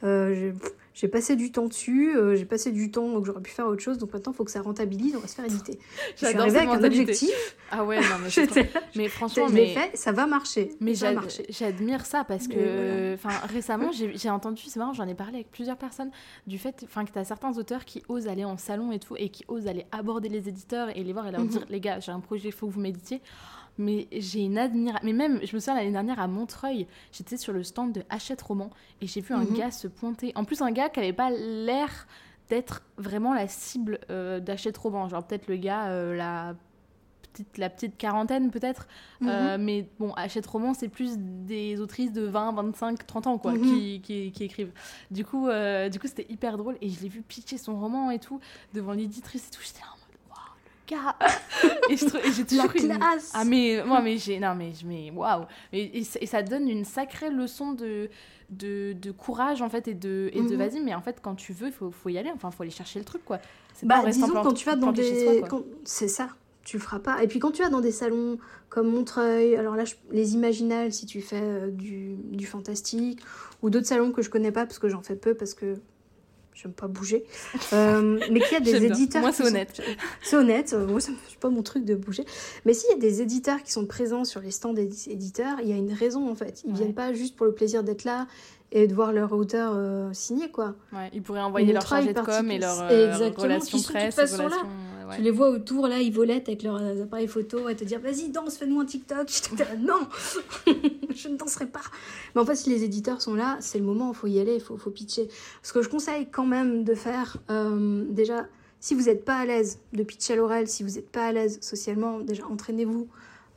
Euh, j'ai passé du temps dessus, euh, j'ai passé du temps donc j'aurais pu faire autre chose. Donc maintenant, il faut que ça rentabilise, on va se faire éditer. [laughs] Je suis arrivée avec un objectif. [laughs] Ah ouais, non, mais, [laughs] mais franchement, mais... fait, ça va marcher. Mais j'admire ça parce que enfin récemment, j'ai entendu, c'est marrant, j'en ai parlé avec plusieurs personnes, du fait que tu as certains auteurs qui osent aller en salon et tout, et qui osent aller aborder les éditeurs et les voir et leur mhm. dire, les gars, j'ai un projet, il faut que vous méditiez mais j'ai une admiration. Mais même, je me souviens l'année dernière à Montreuil, j'étais sur le stand de Hachette Roman et j'ai vu un mhm. gars se pointer. En plus, un gars qui n'avait pas l'air d'être vraiment la cible euh, d'Hachette Roman. Genre, peut-être le gars, euh, la petite, la petite quarantaine peut-être. Euh, mhm. mais bon, Hachette Roman, c'est plus des autrices de 20, 25, 30 ans quoi, mhm. qui, qui, qui, écrivent. Du coup, du coup c'était hyper drôle et je l'ai vu pitcher son roman et tout devant l'éditrice et tout. J'étais et j'ai toujours La classe. Ah mais moi mais j'ai non mais je mais waouh et, et, ça donne une sacrée leçon de de, de courage en fait et de et de mhm. vas-y mais en fait quand tu veux il faut, faut y aller enfin faut aller chercher le truc quoi. Bah disons quand tu vas dans des c'est ça tu le feras pas. Et puis quand tu vas dans des salons comme Montreuil, alors là, les Imaginales, si tu fais euh, du, du, fantastique, ou d'autres salons que je connais pas parce que j'en fais peu, parce que j'aime pas bouger. Euh, mais qu'il y a des [laughs] éditeurs. Moi, c'est honnête. C'est honnête. Euh, moi, c'est pas mon truc de bouger. Mais s'il y a des éditeurs qui sont présents sur les stands éditeurs, il y a une raison en fait. Ils viennent pas juste pour le plaisir d'être là et de voir leur auteur euh, signer quoi. Ouais, ils pourraient envoyer leur chargé de com et leur euh, relation presse. De façon, là. Tu les vois autour là, ils volettent avec leurs appareils photo et te dire vas-y danse, fais-nous un TikTok. [laughs] Je te non, [laughs] je ne danserai pas. Mais en fait, si les éditeurs sont là, c'est le moment, il faut y aller, il faut, faut pitcher. Ce que je conseille quand même de faire, euh, déjà, si vous n'êtes pas à l'aise de pitcher à l'oral, si vous n'êtes pas à l'aise socialement, déjà entraînez-vous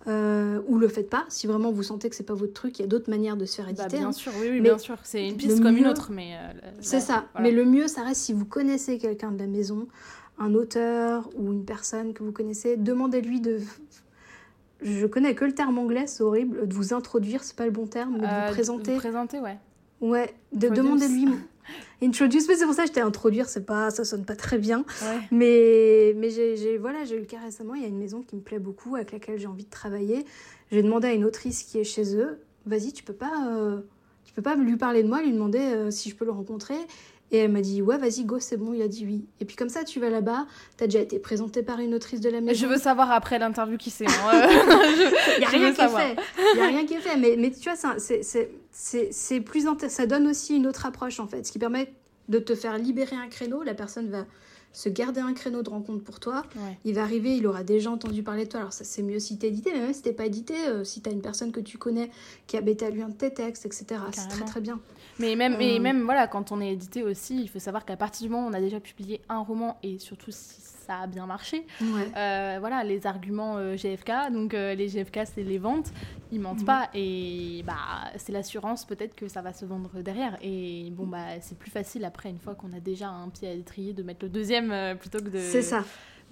euh, ou le faites pas. Si vraiment vous sentez que c'est pas votre truc, il y a d'autres manières de se faire éditer. Bah, bien hein. sûr, oui, oui bien sûr. C'est une piste comme une autre, mais. Euh, c'est ça. Mais le mieux, ça reste si vous connaissez quelqu'un de la maison, un auteur ou une personne que vous connaissez, demandez-lui de. Je connais que le terme anglais, c'est horrible. De vous introduire, c'est pas le bon terme, mais de vous euh, présenter. De vous présenter, ouais. Ouais, de demander lui. [laughs] Introduce, c'est pour ça que je t'ai introduire, c'est pas, ça sonne pas très bien. Mais, mais j'ai, voilà, j'ai eu le cas récemment, il y a une maison qui me plaît beaucoup, avec laquelle j'ai envie de travailler. J'ai demandé à une autrice qui est chez eux, vas-y, tu peux pas, euh, tu peux pas lui parler de moi, lui demander euh, si je peux le rencontrer. Et elle m'a dit, ouais, vas-y, go, c'est bon, il a dit oui. Et puis comme ça, tu vas là-bas, t'as déjà été présentée par une autrice de la maison. Je veux savoir après l'interview qui c'est. Il [laughs] n'y a, rien qui est fait. Il a rien qui est fait. Mais, mais tu vois, c'est plus ça donne aussi une autre approche, en fait. Ce qui permet de te faire libérer un créneau. La personne va se garder un créneau de rencontre pour toi. Il va arriver, il aura déjà entendu parler de toi. Alors ça c'est mieux si t'es édité, mais même si t'es pas édité, euh, si t'as une personne que tu connais qui a bêta lu un de tes textes, etc. C'est très très bien. Mais même, et euh. même voilà, quand on est édité aussi, il faut savoir qu'à partir du moment où on a déjà publié un roman et surtout si ça a bien marché, euh, voilà, les arguments GFK, donc les GFK c'est les ventes, ils mentent mm. pas et bah c'est l'assurance peut-être que ça va se vendre derrière. Et bon bah c'est plus facile après une fois qu'on a déjà un pied à l'étrier de mettre le deuxième euh, plutôt que de c'est ça.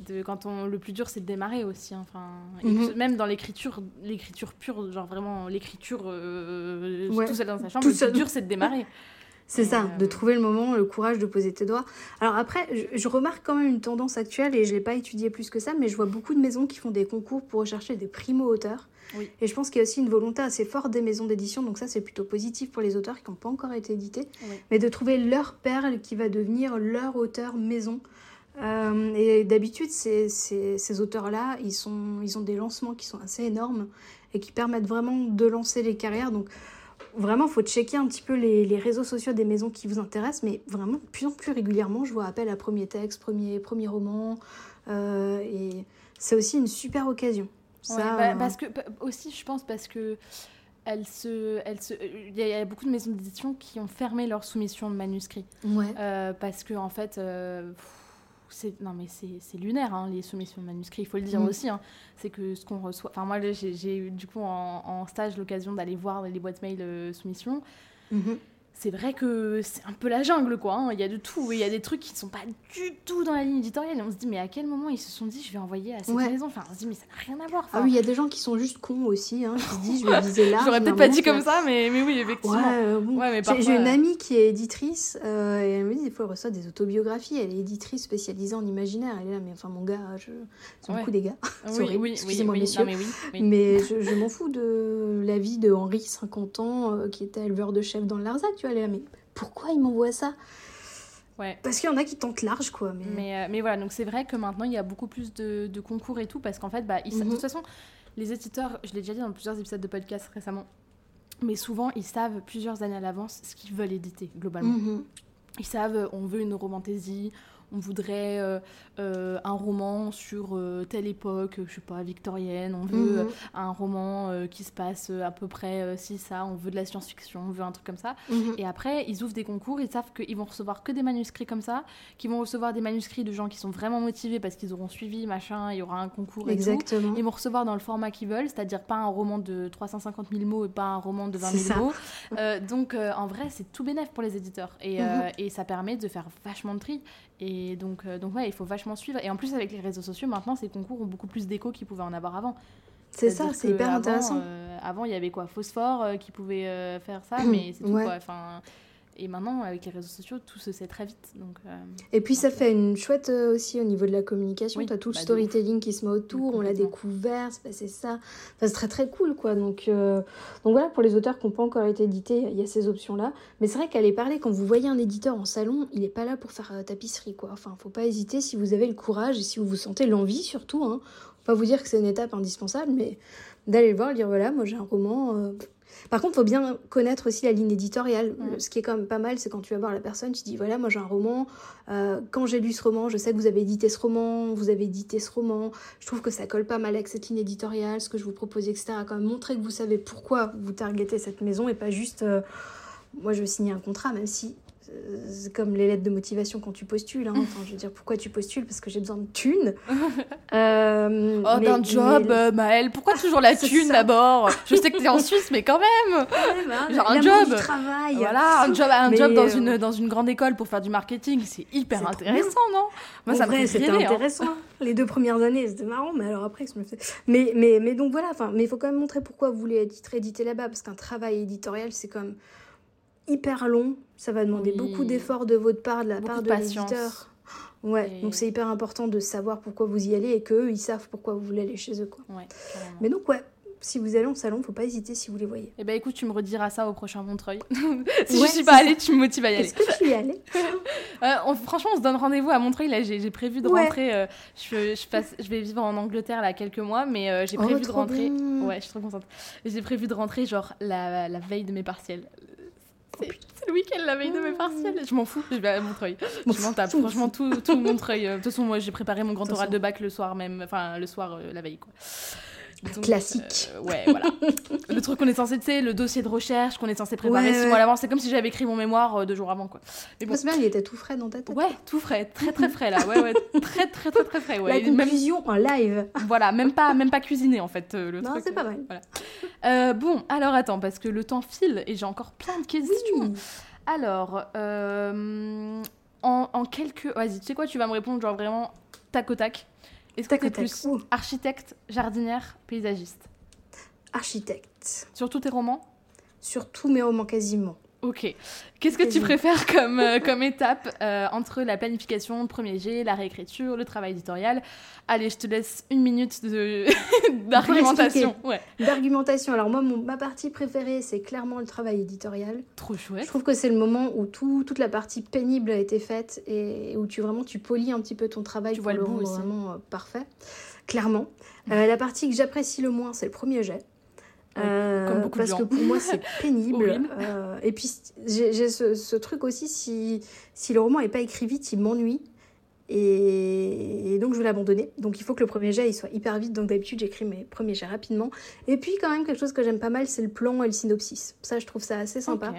de quand on le plus dur c'est de démarrer aussi hein, enfin mm-hmm. même dans l'écriture l'écriture pure genre vraiment l'écriture euh, tout seul dans sa chambre le plus dur c'est de démarrer [laughs] C'est ça, de euh, trouver le moment, le courage de poser tes doigts. Alors après, je, remarque quand même une tendance actuelle, et je ne l'ai pas étudié plus que ça, mais je vois beaucoup de maisons qui font des concours pour rechercher des primo-auteurs. Et je pense qu'il y a aussi une volonté assez forte des maisons d'édition, donc ça c'est plutôt positif pour les auteurs qui n'ont pas encore été édités, mais de trouver leur perle qui va devenir leur auteur maison. Euh, et d'habitude, ces, ces, auteurs-là, ils, ils ont des lancements qui sont assez énormes et qui permettent vraiment de lancer les carrières. Donc vraiment, il faut checker un petit peu les, les, réseaux sociaux des maisons qui vous intéressent, mais vraiment, de plus en plus régulièrement, je vois appel à premier texte, premier, premier roman, euh, et c'est aussi une super occasion. Bah, parce que aussi, je pense parce que elle se, elle se, il y, a beaucoup de maisons d'édition qui ont fermé leur soumission de manuscrits. Ouais. Euh, parce que en fait. Euh, non mais c'est lunaire hein, les soumissions de manuscrits il faut le dire mm. aussi hein. c'est que ce qu'on reçoit enfin moi j'ai eu du coup en, en stage l'occasion d'aller voir les boîtes mail euh, soumission mm-hmm c'est vrai que c'est un peu la jungle, quoi. Hein. Il y a de tout. Il y a des trucs qui ne sont pas du tout dans la ligne éditoriale. Et on se dit, mais à quel moment ils se sont dit, je vais envoyer à cette maison? Enfin, on se dit, mais ça n'a rien à voir. Ah oui, il y a des gens qui sont juste cons aussi, hein, qui se disent, je vais viser là. J'aurais peut-être pas dit comme ça, mais, mais oui, effectivement. Ouais, euh, J'ai une amie qui est éditrice, euh, et elle me dit, des fois, elle reçoit des autobiographies. Elle est éditrice spécialisée en imaginaire. Elle est là, mais enfin, mon gars, je... c'est beaucoup des gars. [laughs] Oui, oui, excusez-moi, messieurs. mais, oui, mais je, m'en fous de la vie de Henri, 50 ans, euh, qui était éleveur de chef dans le Larzac, tu vois. Elle est là, mais pourquoi il m'envoie ça? Ouais. Parce qu'il y en a qui tentent large, quoi. Mais, mais, euh, mais, voilà, donc c'est vrai que maintenant, il y a beaucoup plus de, de concours et tout, parce qu'en fait, bah, de mhm. toute façon, les éditeurs, je l'ai déjà dit dans plusieurs épisodes de podcast récemment, mais souvent, ils savent plusieurs années à l'avance ce qu'ils veulent éditer, globalement. Mhm. Ils savent, on veut une romantaisie, on voudrait euh, euh, un roman sur euh, telle époque, je sais pas, victorienne, on veut mhm. un roman qui se passe à peu près si ça, on veut de la science-fiction, on veut un truc comme ça. Mhm. Et après, ils ouvrent des concours, ils savent qu'ils vont recevoir que des manuscrits comme ça, qu'ils vont recevoir des manuscrits de gens qui sont vraiment motivés parce qu'ils auront suivi, machin, il y aura un concours et Exactement. Ils vont recevoir dans le format qu'ils veulent, c'est-à-dire pas un roman de 350 000 mots et pas un roman de 20 000 mots. Donc en vrai, c'est tout bénéf pour les éditeurs. Et, mhm. et ça permet de faire vachement de tri. Et donc, euh, donc ouais, il faut vachement suivre. Et en plus, avec les réseaux sociaux, maintenant, ces concours ont beaucoup plus d'écho qu'ils pouvaient en avoir avant. C'est ça, c'est hyper intéressant. Euh, avant, il y avait quoi Phosphore euh, qui pouvait faire ça, [clears throat] mais c'est tout quoi. Enfin, et maintenant, avec les réseaux sociaux, tout se sait très vite. Donc, euh, et puis, ça fait une chouette euh, aussi au niveau de la communication. tu as tout le bah, storytelling qui se met autour, on l'a découvert, c'est passé ça. Enfin, c'est très très cool, quoi. Donc, euh, donc voilà, pour les auteurs qui n'ont pas encore été édités, il y a ces options-là. Mais c'est vrai qu'aller parler, quand vous voyez un éditeur en salon, il n'est pas là pour faire tapisserie, quoi. Enfin, faut pas hésiter si vous avez le courage et si vous vous sentez l'envie, surtout. Hein. Faut pas vous dire que c'est une étape indispensable, mais d'aller le voir, dire voilà, moi j'ai un roman par contre, il faut bien connaître aussi la ligne éditoriale. Ce qui est quand même pas mal, c'est quand tu vas voir la personne, tu dis voilà, moi j'ai un roman. Euh, quand j'ai lu ce roman, je sais que vous avez édité ce roman, vous avez édité ce roman. Je trouve que ça colle pas mal avec cette ligne éditoriale, ce que je vous propose, etc. Quand même montrer que vous savez pourquoi vous targetez cette maison et pas juste. Euh, moi, je veux signer un contrat, même si c'est comme les lettres de motivation quand tu postules. Hein. Enfin, je veux dire, pourquoi tu postules? Parce que j'ai besoin de thunes. [laughs] Euh, oh, d'un job, mais... Maëlle. Pourquoi toujours la [laughs] thune d'abord? Je sais que tu es en Suisse, mais quand même bah, Genre un job. travail. Voilà, un job, un job dans, euh, une, dans une grande école pour faire du marketing, c'est hyper intéressant, non? Moi, ça vrai, c'était hein. intéressant. Les deux premières années, c'était marrant, mais alors après, je me fais... Mais, mais, mais donc voilà, mais il faut quand même montrer pourquoi vous voulez être édité là-bas, parce qu'un travail éditorial, c'est comme hyper long. Ça va demander beaucoup d'efforts de votre part, de la part de, l'éditeur. Ouais, donc c'est hyper important de savoir pourquoi vous y allez et qu'eux, ils savent pourquoi vous voulez aller chez eux. Quoi. Ouais, Mais donc, ouais, si vous allez en salon, faut pas hésiter si vous les voyez. Eh ben écoute, tu me rediras ça au prochain Montreuil. [laughs] si je suis pas allée, tu me motives à y aller. Est-ce que tu y allée? [laughs] Euh, Franchement, on se donne rendez-vous à Montreuil. Là, j'ai prévu de rentrer. Euh, je, je, passe, je vais vivre en Angleterre là quelques mois, mais euh, j'ai oh, prévu de rentrer. Ouais, je suis trop contente. J'ai prévu de rentrer genre la, la veille de mes partiels. Oh, c'est le week-end la veille de mes partiels. Je m'en fous, je vais à Montreuil. [laughs] Je m'en tape. Franchement, tout, tout [laughs] Montreuil. De toute façon, moi, j'ai préparé mon grand oral de bac le soir même. Enfin, le soir, la veille, quoi. Classique. Euh, ouais, voilà. [laughs] le truc qu'on est censé, tu sais, le dossier de recherche qu'on est censé préparer six mois à l'avance, c'est comme si j'avais écrit mon mémoire euh, deux jours avant, quoi. Mais bon. bien, il était tout frais dans ta tête. Ouais, tout frais, très très frais là, ouais, ouais, très très très très frais. Ouais. La conclusion en live. Voilà, même pas, même pas cuisiné en fait euh, le non, c'est pas mal. Voilà. Bon, alors attends, parce que le temps file et j'ai encore plein de questions. Alors, en, en quelques, vas-y, tu sais quoi, tu vas me répondre genre vraiment tac au tac. Est-ce que tu plus architecte, jardinière, paysagiste? Architecte. Sur tous tes romans? Sur tous mes romans quasiment. Ok. Qu'est-ce que tu préfères [laughs] comme, euh, comme étape euh, entre la planification, le premier jet, la réécriture, le travail éditorial? Allez, je te laisse une minute [laughs] d'argumentation. Ouais. D'argumentation. Alors moi, ma partie préférée, c'est clairement le travail éditorial. Trop chouette. Je trouve que c'est le moment où tout, toute la partie pénible a été faite et où tu vraiment tu polis un petit peu ton travail tu vois le, rendre vraiment euh, parfait. Clairement. la partie que j'apprécie le moins, c'est le premier jet. Euh, parce que pour moi c'est [laughs] pénible. Euh, et puis j'ai ce, truc aussi, si, si le roman n'est pas écrit vite, il m'ennuie. Et, donc je vais l'abandonner. Donc il faut que le premier jet il soit hyper vite. Donc d'habitude j'écris mes premiers jets rapidement. Et puis quand même quelque chose que j'aime pas mal, c'est le plan et le synopsis. Ça je trouve ça assez sympa.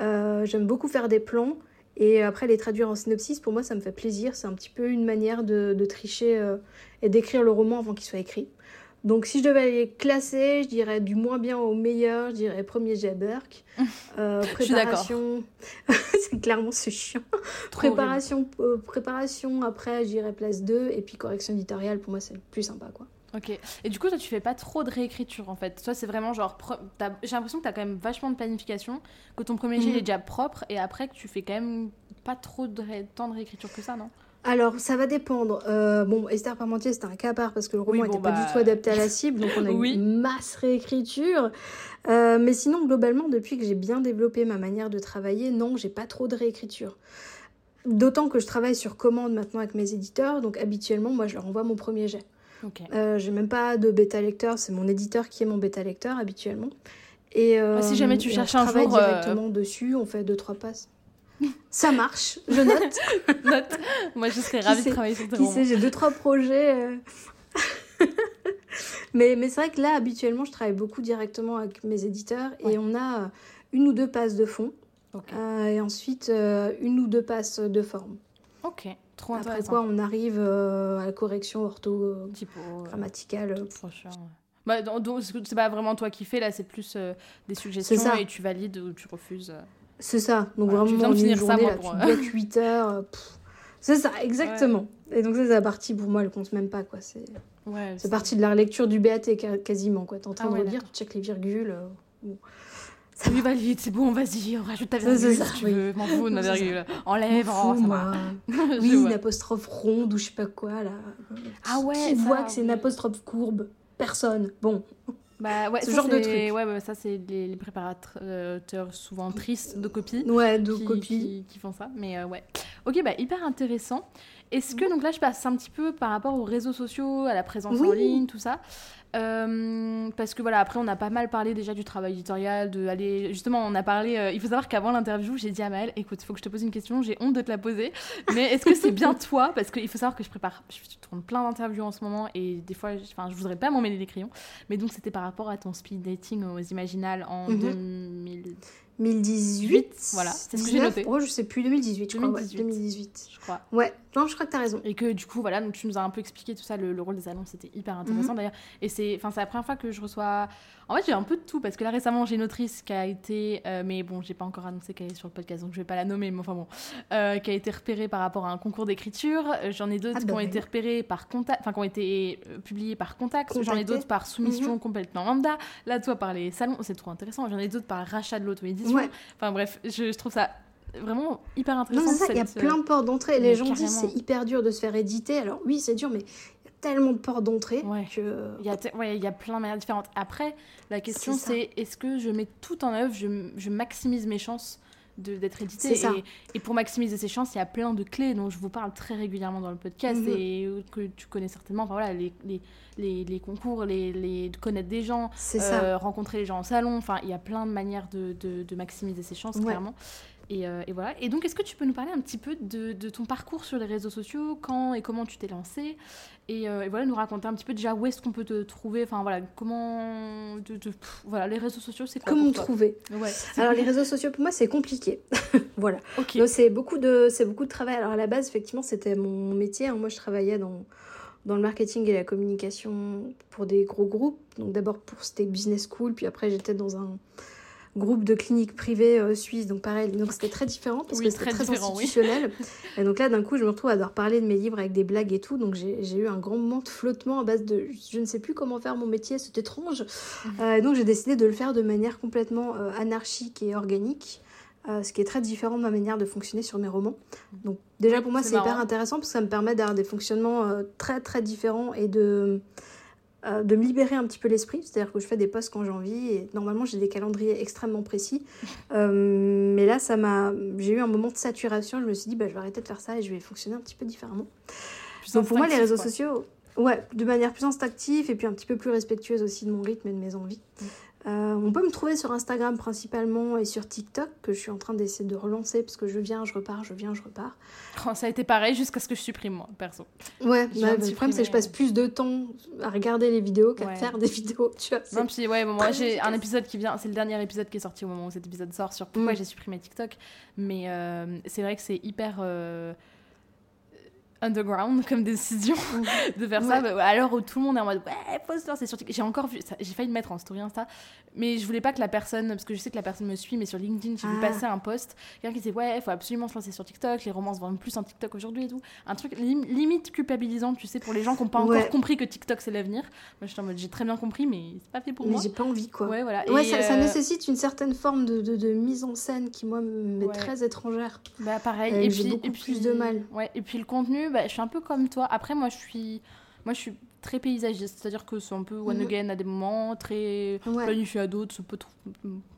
Euh, j'aime beaucoup faire des plans. Et après les traduire en synopsis, pour moi ça me fait plaisir. C'est un petit peu une manière de, de tricher et d'écrire le roman avant qu'il soit écrit. Donc si je devais les classer, je dirais du moins bien au meilleur, je dirais premier jet Burke. [laughs] Euh, préparation, [laughs] c'est clairement ce chiant. préparation, euh, préparation après, je dirais place 2 et puis correction éditoriale pour moi c'est le plus sympa quoi. Ok. Et du coup, toi, tu fais pas trop de réécriture en fait. Toi, c'est vraiment genre. J'ai l'impression que tu as quand même vachement de planification, que ton premier jet mhm. est déjà propre et après que tu fais quand même pas trop de temps de réécriture que ça, non? Alors, ça va dépendre. Euh, bon, Esther Parmentier, c'était un cas à part parce que le roman n'était pas du bah, tout adapté à la cible, donc on a [laughs] une masse réécriture. Euh, mais sinon, globalement, depuis que j'ai bien développé ma manière de travailler, non, j'ai pas trop de réécriture. D'autant que je travaille sur commande maintenant avec mes éditeurs, donc habituellement, moi, je leur envoie mon premier jet. Okay. Euh, j'ai même pas de bêta lecteur, c'est mon éditeur qui est mon bêta lecteur habituellement. Et bah, si jamais tu cherches un jour, directement dessus, on fait deux trois passes. Ça marche, je note. [laughs] note. Moi, je serais ravie de travailler sur tes Qui sait, j'ai deux, trois projets. Euh. [laughs] mais mais c'est vrai que là, habituellement, je travaille beaucoup directement avec mes éditeurs et on a euh, une ou deux passes de fond. Euh, et ensuite, une ou deux passes de forme. Ok, trop intéressant. Après quoi, on arrive à la correction ortho, grammaticale. Bah, c'est pas vraiment toi qui fais, là, c'est plus des suggestions et tu valides ou tu refuses. C'est ça. Donc vraiment, tu viens de finir ça, moi, pour... tu 8 heures. C'est ça, exactement. Et donc, ça, c'est la partie, pour moi, elle compte même pas, quoi. C'est ouais, partie de la lecture du BAT, quasiment, quoi. T'es en train ah de lire, tu checkes les virgules. Euh, ça lui va vite, c'est bon, vas-y, on rajoute ta virgule ça, si tu veux. M'en fous de ma [laughs] virgule. Enlève, oh, ça va. oui, une apostrophe ronde ou je sais pas quoi, là. Ah ouais Qui voit que c'est une apostrophe courbe? Personne. Bon. Bah ouais, ce genre de truc. Ouais, ça c'est les, préparateurs souvent tristes de copies. Ouais, de. Qui, font ça. Mais euh, ouais. Ok, bah hyper intéressant. Est-ce que, donc là je passe un petit peu par rapport aux réseaux sociaux, à la présence en ligne, tout ça. Euh, parce que voilà, après, on a pas mal parlé déjà du travail éditorial, de aller. Justement, on a parlé. Euh, il faut savoir qu'avant l'interview, j'ai dit à Maëlle écoute, il faut que je te pose une question, j'ai honte de te la poser, mais est-ce que c'est bien [laughs] toi? Parce qu'il faut savoir que je prépare. Je tourne plein d'interviews en ce moment et des fois, enfin, je voudrais pas m'emmêler les crayons. Mais donc, c'était par rapport à ton speed dating aux Imaginales en 2000. 2018. Voilà, c'est ce que j'ai noté. Oh, je sais plus, 2018, je 2018. crois. 2018. Je crois. Ouais, non, je crois que tu as raison. Et que du coup, voilà, donc tu nous as un peu expliqué tout ça, le, rôle des annonces, c'était hyper intéressant mhm. d'ailleurs. Et c'est la première fois que je reçois. En fait, j'ai un peu de tout parce que là récemment, j'ai une autrice qui a été. Euh, mais bon, j'ai pas encore annoncé qu'elle est sur le podcast, donc je vais pas la nommer, mais enfin bon. Euh, qui a été repérée par rapport à un concours d'écriture. Euh, j'en ai d'autres ah, qui bah ont été repérées par contact. Enfin, qui ont été publiées par contact. J'en ai d'autres par soumission mhm. complètement lambda. Là, toi, par les salons, c'est trop intéressant. J'en ai d'autres par rachat de l'auto-édition. Enfin, bref, je, je trouve ça vraiment hyper intéressant. il y a plein de portes d'entrée. Les gens disent c'est hyper dur de se faire éditer. Alors oui, c'est dur, mais tellement de portes d'entrée que... Il y, a ouais, il y a plein de manières différentes. Après, la question c'est est-ce que je mets tout en œuvre, je, je maximise mes chances d'être édité. Et, et, pour maximiser ses chances, il y a plein de clés dont je vous parle très régulièrement dans le podcast mhm. et que tu connais certainement. Enfin voilà, les, les, les, concours, les, les, connaître des gens, euh, rencontrer les gens en salon. Enfin, il y a plein de manières de, de, de maximiser ses chances, clairement. Euh, et, voilà. Et donc, est-ce que tu peux nous parler un petit peu de, ton parcours sur les réseaux sociaux, quand et comment tu t'es lancé? Et, euh, voilà, nous raconter un petit peu déjà où est-ce qu'on peut te trouver, enfin voilà, comment. voilà, les réseaux sociaux, c'est quoi Comment me trouver? Alors, les réseaux sociaux, pour moi, c'est compliqué. [laughs] voilà. Donc, c'est beaucoup, de, beaucoup de travail. Alors, à la base, effectivement, c'était mon métier. Hein. Moi, je travaillais dans dans le marketing et la communication pour des gros groupes. Donc d'abord pour c'était business school, puis après j'étais dans un groupe de cliniques privées euh, suisses, donc pareil, donc c'était très différent parce que c'était très, institutionnel. [laughs] Et donc là, d'un coup, je me retrouve à devoir parler de mes livres avec des blagues et tout, donc j'ai eu un grand moment de flottement à base de je ne sais plus comment faire mon métier, c'est étrange. Mhm. Euh, donc j'ai décidé de le faire de manière complètement euh, anarchique et organique. ce qui est très différent de ma manière de fonctionner sur mes romans. Donc déjà pour moi c'est hyper intéressant parce que ça me permet d'avoir des fonctionnements très très différents et de euh, de me libérer un petit peu l'esprit. C'est-à-dire que je fais des posts quand j'ai envie et normalement j'ai des calendriers extrêmement précis. [laughs] Euh, mais là, ça m'a, j'ai eu un moment de saturation. Je me suis dit, bah, je vais arrêter de faire ça et je vais fonctionner un petit peu différemment. Donc pour moi, les réseaux sociaux, ouais, de manière plus instinctive et puis un petit peu plus respectueuse aussi de mon rythme et de mes envies. Mm. Euh, on peut me trouver sur Instagram principalement et sur TikTok que je suis en train d'essayer de relancer parce que je viens, je repars, je viens, je repars. Oh, ça a été pareil jusqu'à ce que je supprime moi, perso. Ouais, bah, le problème c'est que je passe plus de temps à regarder les vidéos qu'à faire des vidéos, tu vois. Non, puis ouais, moi j'ai un épisode qui vient, c'est le dernier épisode qui est sorti au moment où cet épisode sort sur pourquoi mm. j'ai supprimé TikTok, mais euh, c'est vrai que c'est hyper. Euh, underground comme décision [laughs] [laughs] de faire ça. À l'heure où tout le monde est en mode ouais poster c'est sur j'ai encore vu j'ai failli le mettre en story insta mais je voulais pas que la personne parce que je sais que la personne me suit mais sur LinkedIn j'ai vu ah. passer un post quelqu'un qui disait ouais faut absolument se lancer sur TikTok les romans se vendent plus en TikTok aujourd'hui et tout. Un truc limite culpabilisant tu sais pour les gens qui n'ont pas encore compris que TikTok c'est l'avenir. Moi je en mode j'ai très bien compris mais c'est pas fait pour mais moi. j'ai pas envie quoi. Ouais voilà. Ouais ça, euh, nécessite une certaine forme de, de, mise en scène qui moi m'est très étrangère. Bah pareil. Et, puis, et puis plus de mal. ouais et puis le contenu bah, je suis un peu comme toi après moi je suis moi, je suis très paysagiste, c'est-à-dire que c'est un peu one mhm. again à des moments, très planifié à d'autres, c'est pas trop.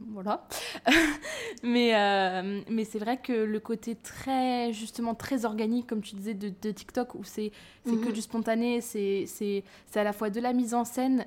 Voilà. [laughs] mais euh, mais c'est vrai que le côté très, justement, très organique, comme tu disais, de, de TikTok, où c'est que mhm. du spontané, c'est à la fois de la mise en scène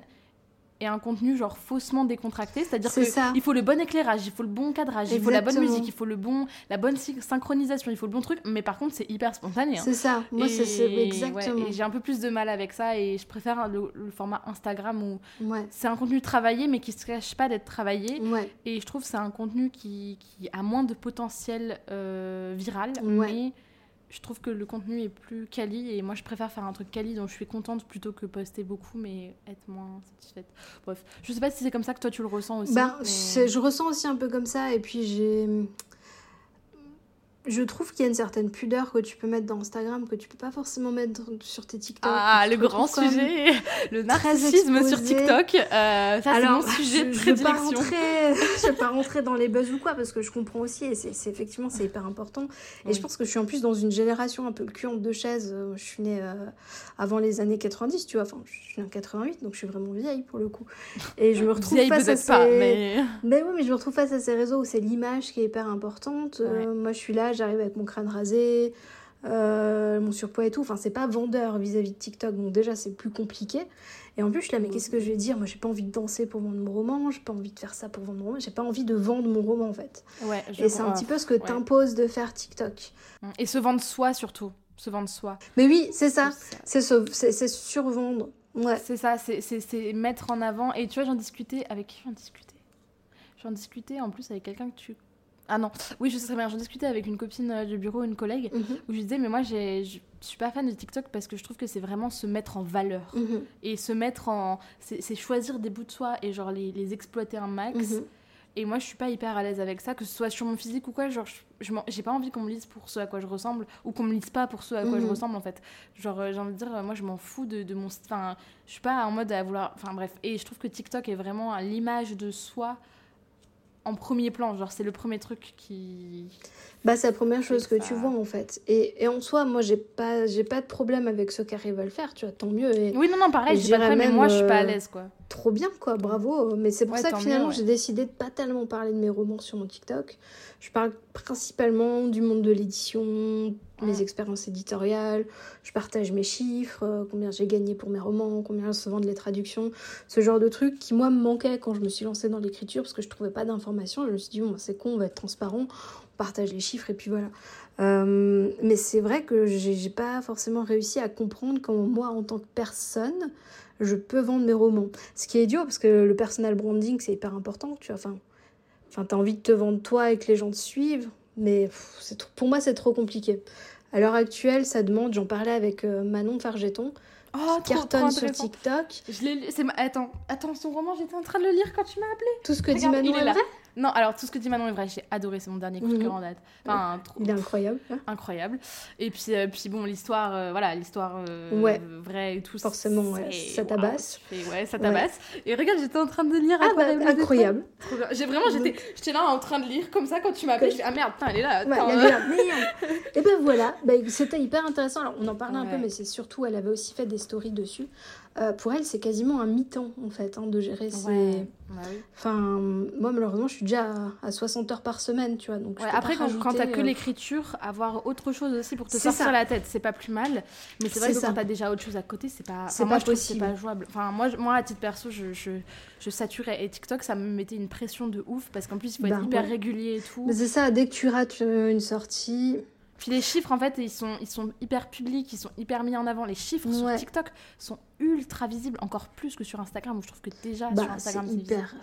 et un contenu genre faussement décontracté, c'est-à-dire qu'il faut le bon éclairage, il faut le bon cadrage, il faut la bonne musique, il faut le bon, la bonne synchronisation, il faut le bon truc, mais par contre c'est hyper spontané. Hein. C'est ça, moi c'est exactement. et j'ai un peu plus de mal avec ça et je préfère le, format Instagram où c'est un contenu travaillé mais qui se cache pas d'être travaillé. Et je trouve que c'est un contenu qui, qui, a moins de potentiel euh, viral, mais je trouve que le contenu est plus quali et moi je préfère faire un truc quali dont je suis contente plutôt que poster beaucoup mais être moins satisfaite. Bref, je sais pas si c'est comme ça que toi tu le ressens aussi. Ben, je ressens aussi un peu comme ça et puis j'ai je trouve qu'il y a une certaine pudeur que tu peux mettre dans Instagram que tu peux pas forcément mettre sur tes TikTok. Ah, le grand sujet, [laughs] le narcissisme sur TikTok. Euh, ça, c'est mon sujet de je, rentrer, [laughs] je vais pas rentrer dans les buzz ou quoi parce que je comprends aussi et c'est effectivement c'est hyper important. Et je pense que je suis en plus dans une génération un peu le cul entre deux chaises. Euh, je suis née euh, avant les années 90, tu vois. Enfin, je suis née en 88, donc je suis vraiment vieille pour le coup. Et je me retrouve vieille face à ces... pas, mais... mais oui, mais je me retrouve face à ces réseaux où c'est l'image qui est hyper importante. moi, je suis là j'arrive avec mon crâne rasé, euh, mon surpoids et tout. Enfin, c'est pas vendeur vis-à-vis de TikTok, donc déjà c'est plus compliqué. Et en plus, je suis là, mais qu'est-ce que je vais dire? Moi, j'ai pas envie de danser pour vendre mon roman, j'ai pas envie de faire ça pour vendre mon roman, j'ai pas envie de vendre mon roman en fait. Ouais, et c'est un petit peu ce que t'imposes de faire TikTok. Et se vendre soi surtout, se vendre soi. Mais oui, c'est ça, c'est survendre. Ouais. C'est ça, c'est mettre en avant. Et tu vois, j'en discutais avec qui j'en discutais? J'en discutais en plus avec quelqu'un que tu ah non, oui, je sais très bien. J'en discutais avec une copine euh, du bureau, une collègue, mhm. où je disais, mais moi, je suis pas fan de TikTok parce que je trouve que c'est vraiment se mettre en valeur. Mhm. Et se mettre en. C'est choisir des bouts de soi et genre les, les exploiter un max. Mhm. Et moi, je suis pas hyper à l'aise avec ça, que ce soit sur mon physique ou quoi. Genre, je j'ai pas envie qu'on me lise pour ce à quoi je ressemble ou qu'on me lise pas pour ce à quoi je ressemble en fait. Genre, euh, j'ai envie de dire, moi, je m'en fous de, de mon. Enfin, je suis pas en mode à vouloir. Enfin, bref. Et je trouve que TikTok est vraiment l'image de soi en premier plan Genre, c'est le premier truc qui. Bah, c'est la première chose que tu vois en fait. Et, et en soi, moi, j'ai pas, j'ai pas de problème avec ceux qui arrivent à le faire, tu vois, tant mieux. Et, oui, non, non, pareil, j'ai pas mais moi, je suis pas à l'aise, quoi. Trop bien, quoi, bravo. Mais c'est pour ça que finalement, j'ai décidé de pas tellement parler de mes romans sur mon TikTok. Je parle principalement du monde de l'édition, mes expériences éditoriales, je partage mes chiffres, euh, combien j'ai gagné pour mes romans, combien se vendent les traductions, ce genre de trucs qui moi me manquaient quand je me suis lancée dans l'écriture parce que je trouvais pas d'informations. Je me suis dit, bon, c'est con, on va être transparent, partage les chiffres et puis voilà. Euh, mais c'est vrai que j'ai pas forcément réussi à comprendre comment moi, en tant que personne, je peux vendre mes romans. Ce qui est idiot parce que le personal branding, c'est hyper important, tu vois. Enfin, enfin t'as envie de te vendre toi et que les gens te suivent, mais pour moi, c'est trop compliqué. À l'heure actuelle, ça demande, j'en parlais avec euh, Manon Fargeton, Oh, cartonne sur TikTok. Je l'ai attends, attends, son roman, j'étais en train de le lire quand tu m'as appelé. Tout ce que dit Manon est, vrai? Non, alors tout ce que dit Manon est vrai, j'ai adoré, c'est mon dernier coup de cœur mhm. en date. Enfin, Il est incroyable. Incroyable. Et puis, euh, puis bon, l'histoire, euh, voilà, l'histoire euh, ouais. vraie et tout. Forcément, ouais. ça tabasse. ouais, ça tabasse. Et regarde, j'étais en train de lire. Ah, bah, incroyable. J'ai vraiment, j'étais, j'étais là en train de lire comme ça quand tu m'as appelé. Je ah merde, putain, elle est là. [laughs] Et ben voilà, bah, c'était hyper intéressant. Alors, on en parlait un peu, mais c'est surtout, elle avait aussi fait des stories dessus. Euh, pour elle, c'est quasiment un mi-temps, en fait, hein, de gérer ses... Bah enfin, moi, malheureusement, je suis déjà à, 60 heures par semaine, tu vois. Donc après, quand, quand t'as que euh, l'écriture, avoir autre chose aussi pour te sortir la tête, c'est pas plus mal. Mais c'est vrai que quand t'as déjà autre chose à côté, c'est pas... C'est pas possible. pas jouable. Enfin, moi, moi, à titre perso, je, je, je, saturais. Et TikTok, ça me mettait une pression de ouf, parce qu'en plus, il faut être bah hyper régulier et tout. C'est ça, dès que tu rates une sortie... Puis les chiffres, en fait, ils sont, ils sont hyper publics, ils sont hyper mis en avant. Les chiffres sur TikTok sont ultra visibles, encore plus que sur Instagram, où je trouve que déjà bah, sur Instagram, c'est hyper.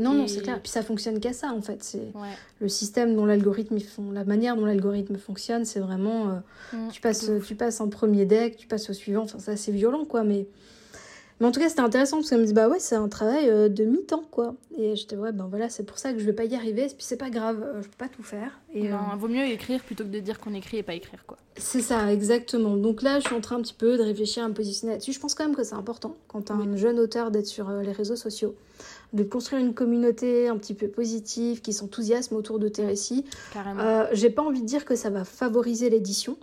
Non, non, c'est clair. Puis ça fonctionne qu'à ça, en fait. C'est le système dont l'algorithme, font... la manière dont l'algorithme fonctionne, c'est vraiment. Euh, mm, tu, passes, tu passes un premier deck, tu passes au suivant. Enfin, ça, c'est violent, quoi. Mais mais en tout cas, c'était intéressant parce qu'elle me dit bah ouais, c'est un travail euh, de mi-temps quoi. Et j'étais ouais, ben voilà, c'est pour ça que je vais pas y arriver. Et puis c'est pas grave, euh, je peux pas tout faire. Et, non, euh, vaut mieux écrire plutôt que de dire qu'on écrit et pas écrire quoi. C'est ça, exactement. Donc là, je suis en train un petit peu de réfléchir à me positionner là-dessus. Je pense quand même que c'est important quand t'es un jeune auteur d'être sur les réseaux sociaux, de construire une communauté un petit peu positive, qui s'enthousiasme autour de tes récits. Carrément. J'ai pas envie de dire que ça va favoriser l'édition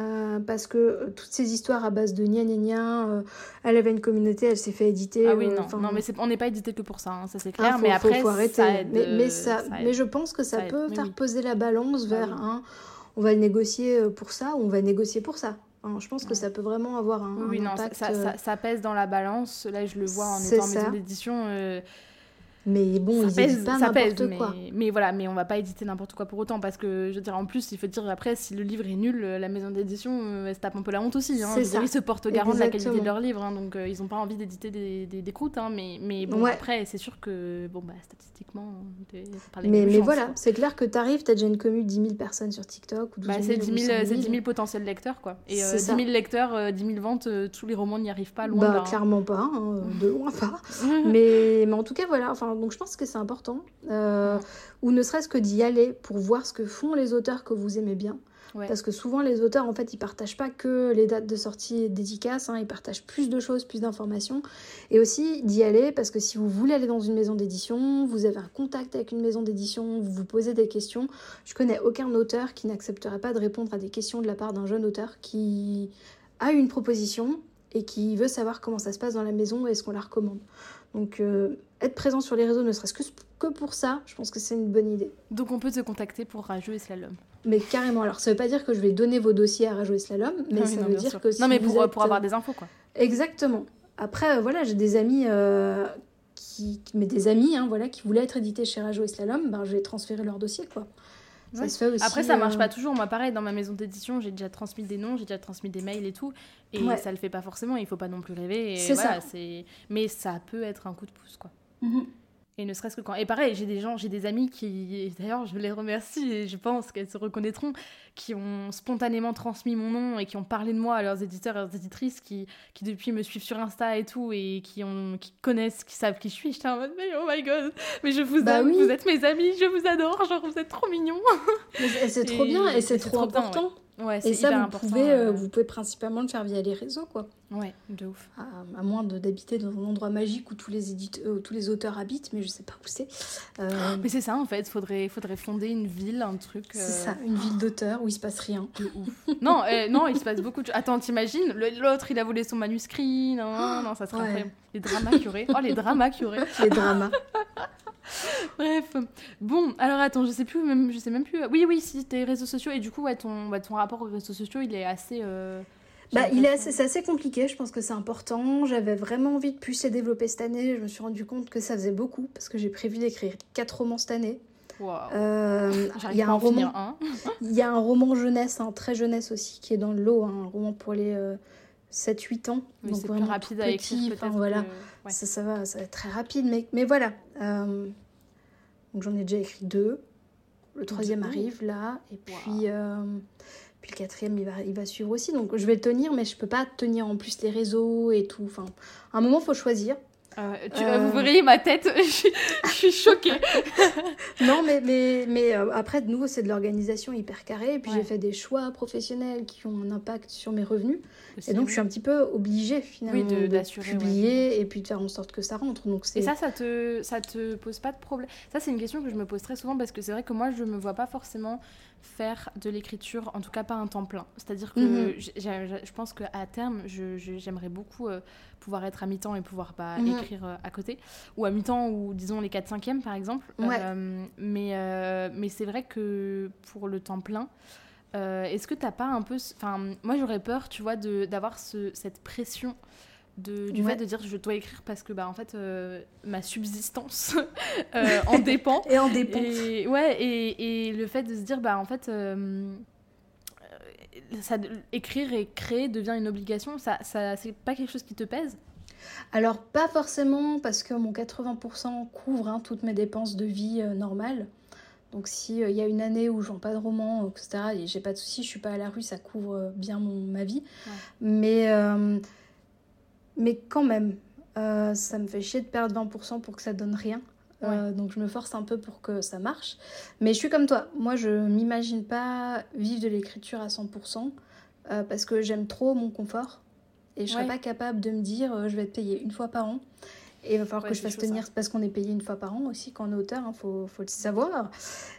euh, parce que euh, toutes ces histoires à base de gna gna gna, euh, elle avait une communauté, elle s'est fait éditer. Ah oui, non, non mais on n'est pas édité que pour ça, hein, ça c'est clair. Ah, mais après, faut arrêter. mais, ça, mais je pense que ça, peut faire poser la balance bah vers un on va négocier pour ça ou on va négocier pour ça. je pense que ça peut vraiment avoir un, oui, non, Ça, ça, ça, pèse dans la balance. Là, je le vois en étant en maison d'édition. Mais bon, ça pèse, pas n'importe quoi. Mais, voilà, mais on va pas éditer n'importe quoi pour autant parce que je veux dire en plus, il faut dire après si le livre est nul, la maison d'édition euh, elle se tape un peu la honte aussi. Hein. Ils se portent garant de la qualité de leur livre, hein, donc euh, ils ont pas envie d'éditer des, des, des, croûtes. Hein, mais, mais bon, après, c'est sûr que bon bah statistiquement, mais, mais voilà, c'est clair que tu arrives, tu as déjà une commune de 10 000 personnes sur TikTok ou bah, c'est 10 000, 10 000 potentiels lecteurs quoi. Et 10 000 lecteurs, 10 000 ventes, tous les romans n'y arrivent pas loin. Bah clairement pas, de loin pas. [laughs] mais mais en tout cas voilà, enfin donc je pense que c'est important euh, ou ne serait-ce que d'y aller pour voir ce que font les auteurs que vous aimez bien. Parce que souvent, les auteurs, en fait, ils partagent pas que les dates de sortie dédicaces, hein, ils partagent plus de choses, plus d'informations. Et aussi d'y aller, parce que si vous voulez aller dans une maison d'édition, vous avez un contact avec une maison d'édition, vous vous posez des questions. Je connais aucun auteur qui n'accepterait pas de répondre à des questions de la part d'un jeune auteur qui a une proposition et qui veut savoir comment ça se passe dans la maison et est-ce qu'on la recommande. Donc euh, être présent sur les réseaux, ne serait-ce que, que pour ça, je pense que c'est une bonne idée. Donc on peut te contacter pour Rajou et Slalom. Mais carrément, alors ça veut pas dire que je vais donner vos dossiers à Rajou et Slalom, mais ça veut dire que si Non mais pour, pour avoir des infos quoi. Exactement. Après, euh, voilà, j'ai des amis euh, qui... Mais des amis, hein, voilà, qui voulaient être édités chez Rajou et Slalom, ben, je vais transférer leur dossier quoi. Après, ça marche euh, pas toujours. Moi, pareil, dans ma maison d'édition, j'ai déjà transmis des noms, j'ai déjà transmis des mails et tout. Et ça le fait pas forcément. Il faut pas non plus rêver. C'est ça. Mais ça peut être un coup de pouce, quoi. Mhm. Et ne serait-ce que quand. Et pareil, j'ai des gens, j'ai des amis qui. D'ailleurs, je les remercie et je pense qu'elles se reconnaîtront, qui ont spontanément transmis mon nom et qui ont parlé de moi à leurs éditeurs et leurs éditrices qui, qui depuis me suivent sur Insta et tout et qui, ont, qui connaissent, qui savent qui je suis. J'étais en mode, mais oh my god, mais je vous bah aime, vous êtes mes amis, je vous adore, genre vous êtes trop mignons. C'est [laughs] trop bien et c'est trop, important. Ouais, et ça, vous pouvez, euh, vous pouvez principalement le faire via les réseaux, quoi. Ouais, de ouf. À, moins d'habiter dans un endroit magique où tous les, éditeurs, tous les auteurs habitent, mais je sais pas où c'est. Euh, mais c'est ça, en fait. Faudrait, faudrait fonder une ville, un truc. C'est ça, une ville d'auteurs où il se passe rien. De ouf. [laughs] non, eh, non, il se passe beaucoup de choses. Attends, t'imagines L'autre, il a volé son manuscrit. Non, non, ça serait [gasps] incroyable. Les dramas aurait. Oh, les dramas aurait. [laughs] Les dramas. [laughs] [laughs] Bref. Bon, alors attends, je sais plus, même, je sais même plus. Oui, oui, si tes réseaux sociaux et du coup, ouais, ton, ton rapport aux réseaux sociaux, il est assez. Euh, bah, il est assez, c'est assez compliqué. Je pense que c'est important. J'avais vraiment envie de plus les développer cette année. Je me suis rendu compte que ça faisait beaucoup parce que j'ai prévu d'écrire quatre romans cette année. Euh, il y a un roman. [laughs] Il y a un roman jeunesse, un très jeunesse aussi, qui est dans le lot, hein, un roman pour les 7-8 ans. donc c'est plus rapide à écrire. voilà. Ça, ça, va, ça va être très rapide, mais, mais voilà. Euh, donc j'en ai déjà écrit deux. Le troisième arrive là, et puis, euh, puis le quatrième il va, il va suivre aussi. Donc je vais le tenir, mais je peux pas tenir en plus les réseaux et tout. Enfin, à un moment, il faut choisir. Euh, tu, Vous verriez ma tête, [laughs] je, suis choquée. [laughs] non, mais, mais, mais après, de nouveau, c'est de l'organisation hyper carrée. Et puis j'ai fait des choix professionnels qui ont un impact sur mes revenus et donc, je suis un petit peu obligée finalement de, publier et puis de faire en sorte que ça rentre. Donc, et ça, ça te, ça te pose pas de problème Ça, c'est une question que je me pose très souvent parce que c'est vrai que moi, je me vois pas forcément faire de l'écriture, en tout cas pas un temps plein. C'est-à-dire que mhm. je pense qu'à terme, j'aimerais beaucoup euh, pouvoir être à mi-temps et pouvoir pas mhm. écrire euh, à côté. Ou à mi-temps, ou disons les 4-5e par exemple. Euh, mais mais c'est vrai que pour le temps plein, est-ce que t'as pas un peu. Enfin, moi j'aurais peur, tu vois, d'avoir cette pression de, du fait de dire je dois écrire parce que bah en fait euh, ma subsistance [laughs] euh, en dépend. Et en dépend. Et, ouais et, et, le fait de se dire bah en fait ça, écrire et créer devient une obligation ça, ça c'est pas quelque chose qui te pèse? Alors pas forcément parce que mon 80% couvre hein, toutes mes dépenses de vie normales. Donc s'il euh, y a une année où je vends pas de roman, etc., et j'ai pas de soucis, je suis pas à la rue, ça couvre euh, bien mon, ma vie. Mais, euh, mais quand même, ça me fait chier de perdre 20% pour que ça donne rien. donc je me force un peu pour que ça marche. Mais je suis comme toi, moi je m'imagine pas vivre de l'écriture à 100% parce que j'aime trop mon confort. Et je serais pas capable de me dire je vais être payée une fois par an. Et il va falloir que je fasse tenir, parce qu'on est payé une fois par an aussi quand on est auteur, il hein, faut, faut, le savoir.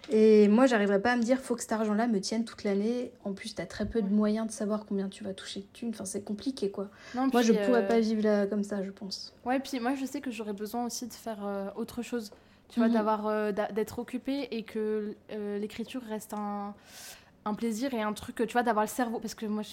Et moi, j'arriverai pas à me dire, faut que cet argent-là me tienne toute l'année. En plus, tu as très peu de moyens de savoir combien tu vas toucher de thunes. Enfin, c'est compliqué, quoi. moi, je ne pourrais euh, pas vivre là, comme ça, je pense. Ouais, puis moi, je sais que j'aurais besoin aussi de faire euh, autre chose. Tu vois, mhm. d'avoir, euh, d'être occupée et que l'écriture reste un, un plaisir et un truc, tu vois, d'avoir le cerveau. Parce que moi, je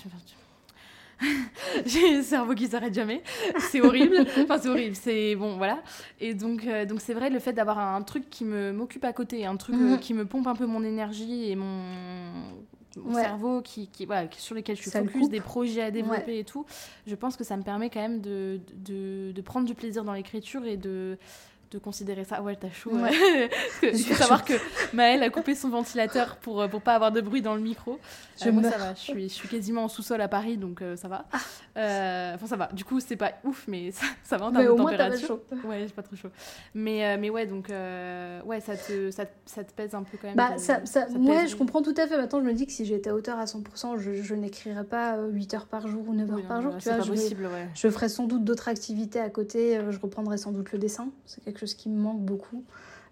[laughs] j'ai le cerveau qui s'arrête jamais. C'est horrible. enfin, c'est horrible. C'est bon, voilà. Et donc, euh, donc c'est vrai, le fait d'avoir un truc qui me m'occupe à côté, un truc euh, mhm. qui me pompe un peu mon énergie et mon, cerveau qui, qui, voilà, sur lesquels je suis focus, des projets à développer et tout, je pense que ça me permet quand même de, de, de prendre du plaisir dans l'écriture et de de considérer ça. Ouais, t'as chaud. [laughs] [laughs] Il faut savoir que Maëlle a coupé son ventilateur pour, euh, pour pas avoir de bruit dans le micro. Euh, moi, ça va. Je suis, je suis quasiment en sous-sol à Paris, donc euh, ça va. Ah. Enfin, ça va. Du coup, c'est pas ouf, mais [laughs] ça, ça va en termes de température. Chaud. Ouais, j'ai pas trop chaud. Mais, mais ouais, donc, ouais, ça te, ça, ça, te pèse un peu quand même. Bah, ça, ça, ouais, je comprends tout à fait. Maintenant, je me dis que si j'étais auteur à 100%, je, je n'écrirais pas 8 heures par jour ou 9 heures par jour. C'est pas possible, ouais. Je ferais sans doute d'autres activités à côté. Je reprendrais sans doute le dessin. C'est quelque chose qui me manque beaucoup.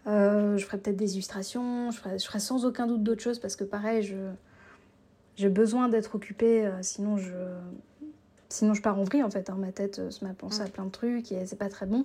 Euh, je ferai peut-être des illustrations, je ferai, je ferai, sans aucun doute d'autres choses parce que pareil, je, j'ai besoin d'être occupée, euh, sinon je, sinon je pars en vrille en fait. Hein. Ma tête euh, se met à penser à plein de trucs et c'est pas très bon.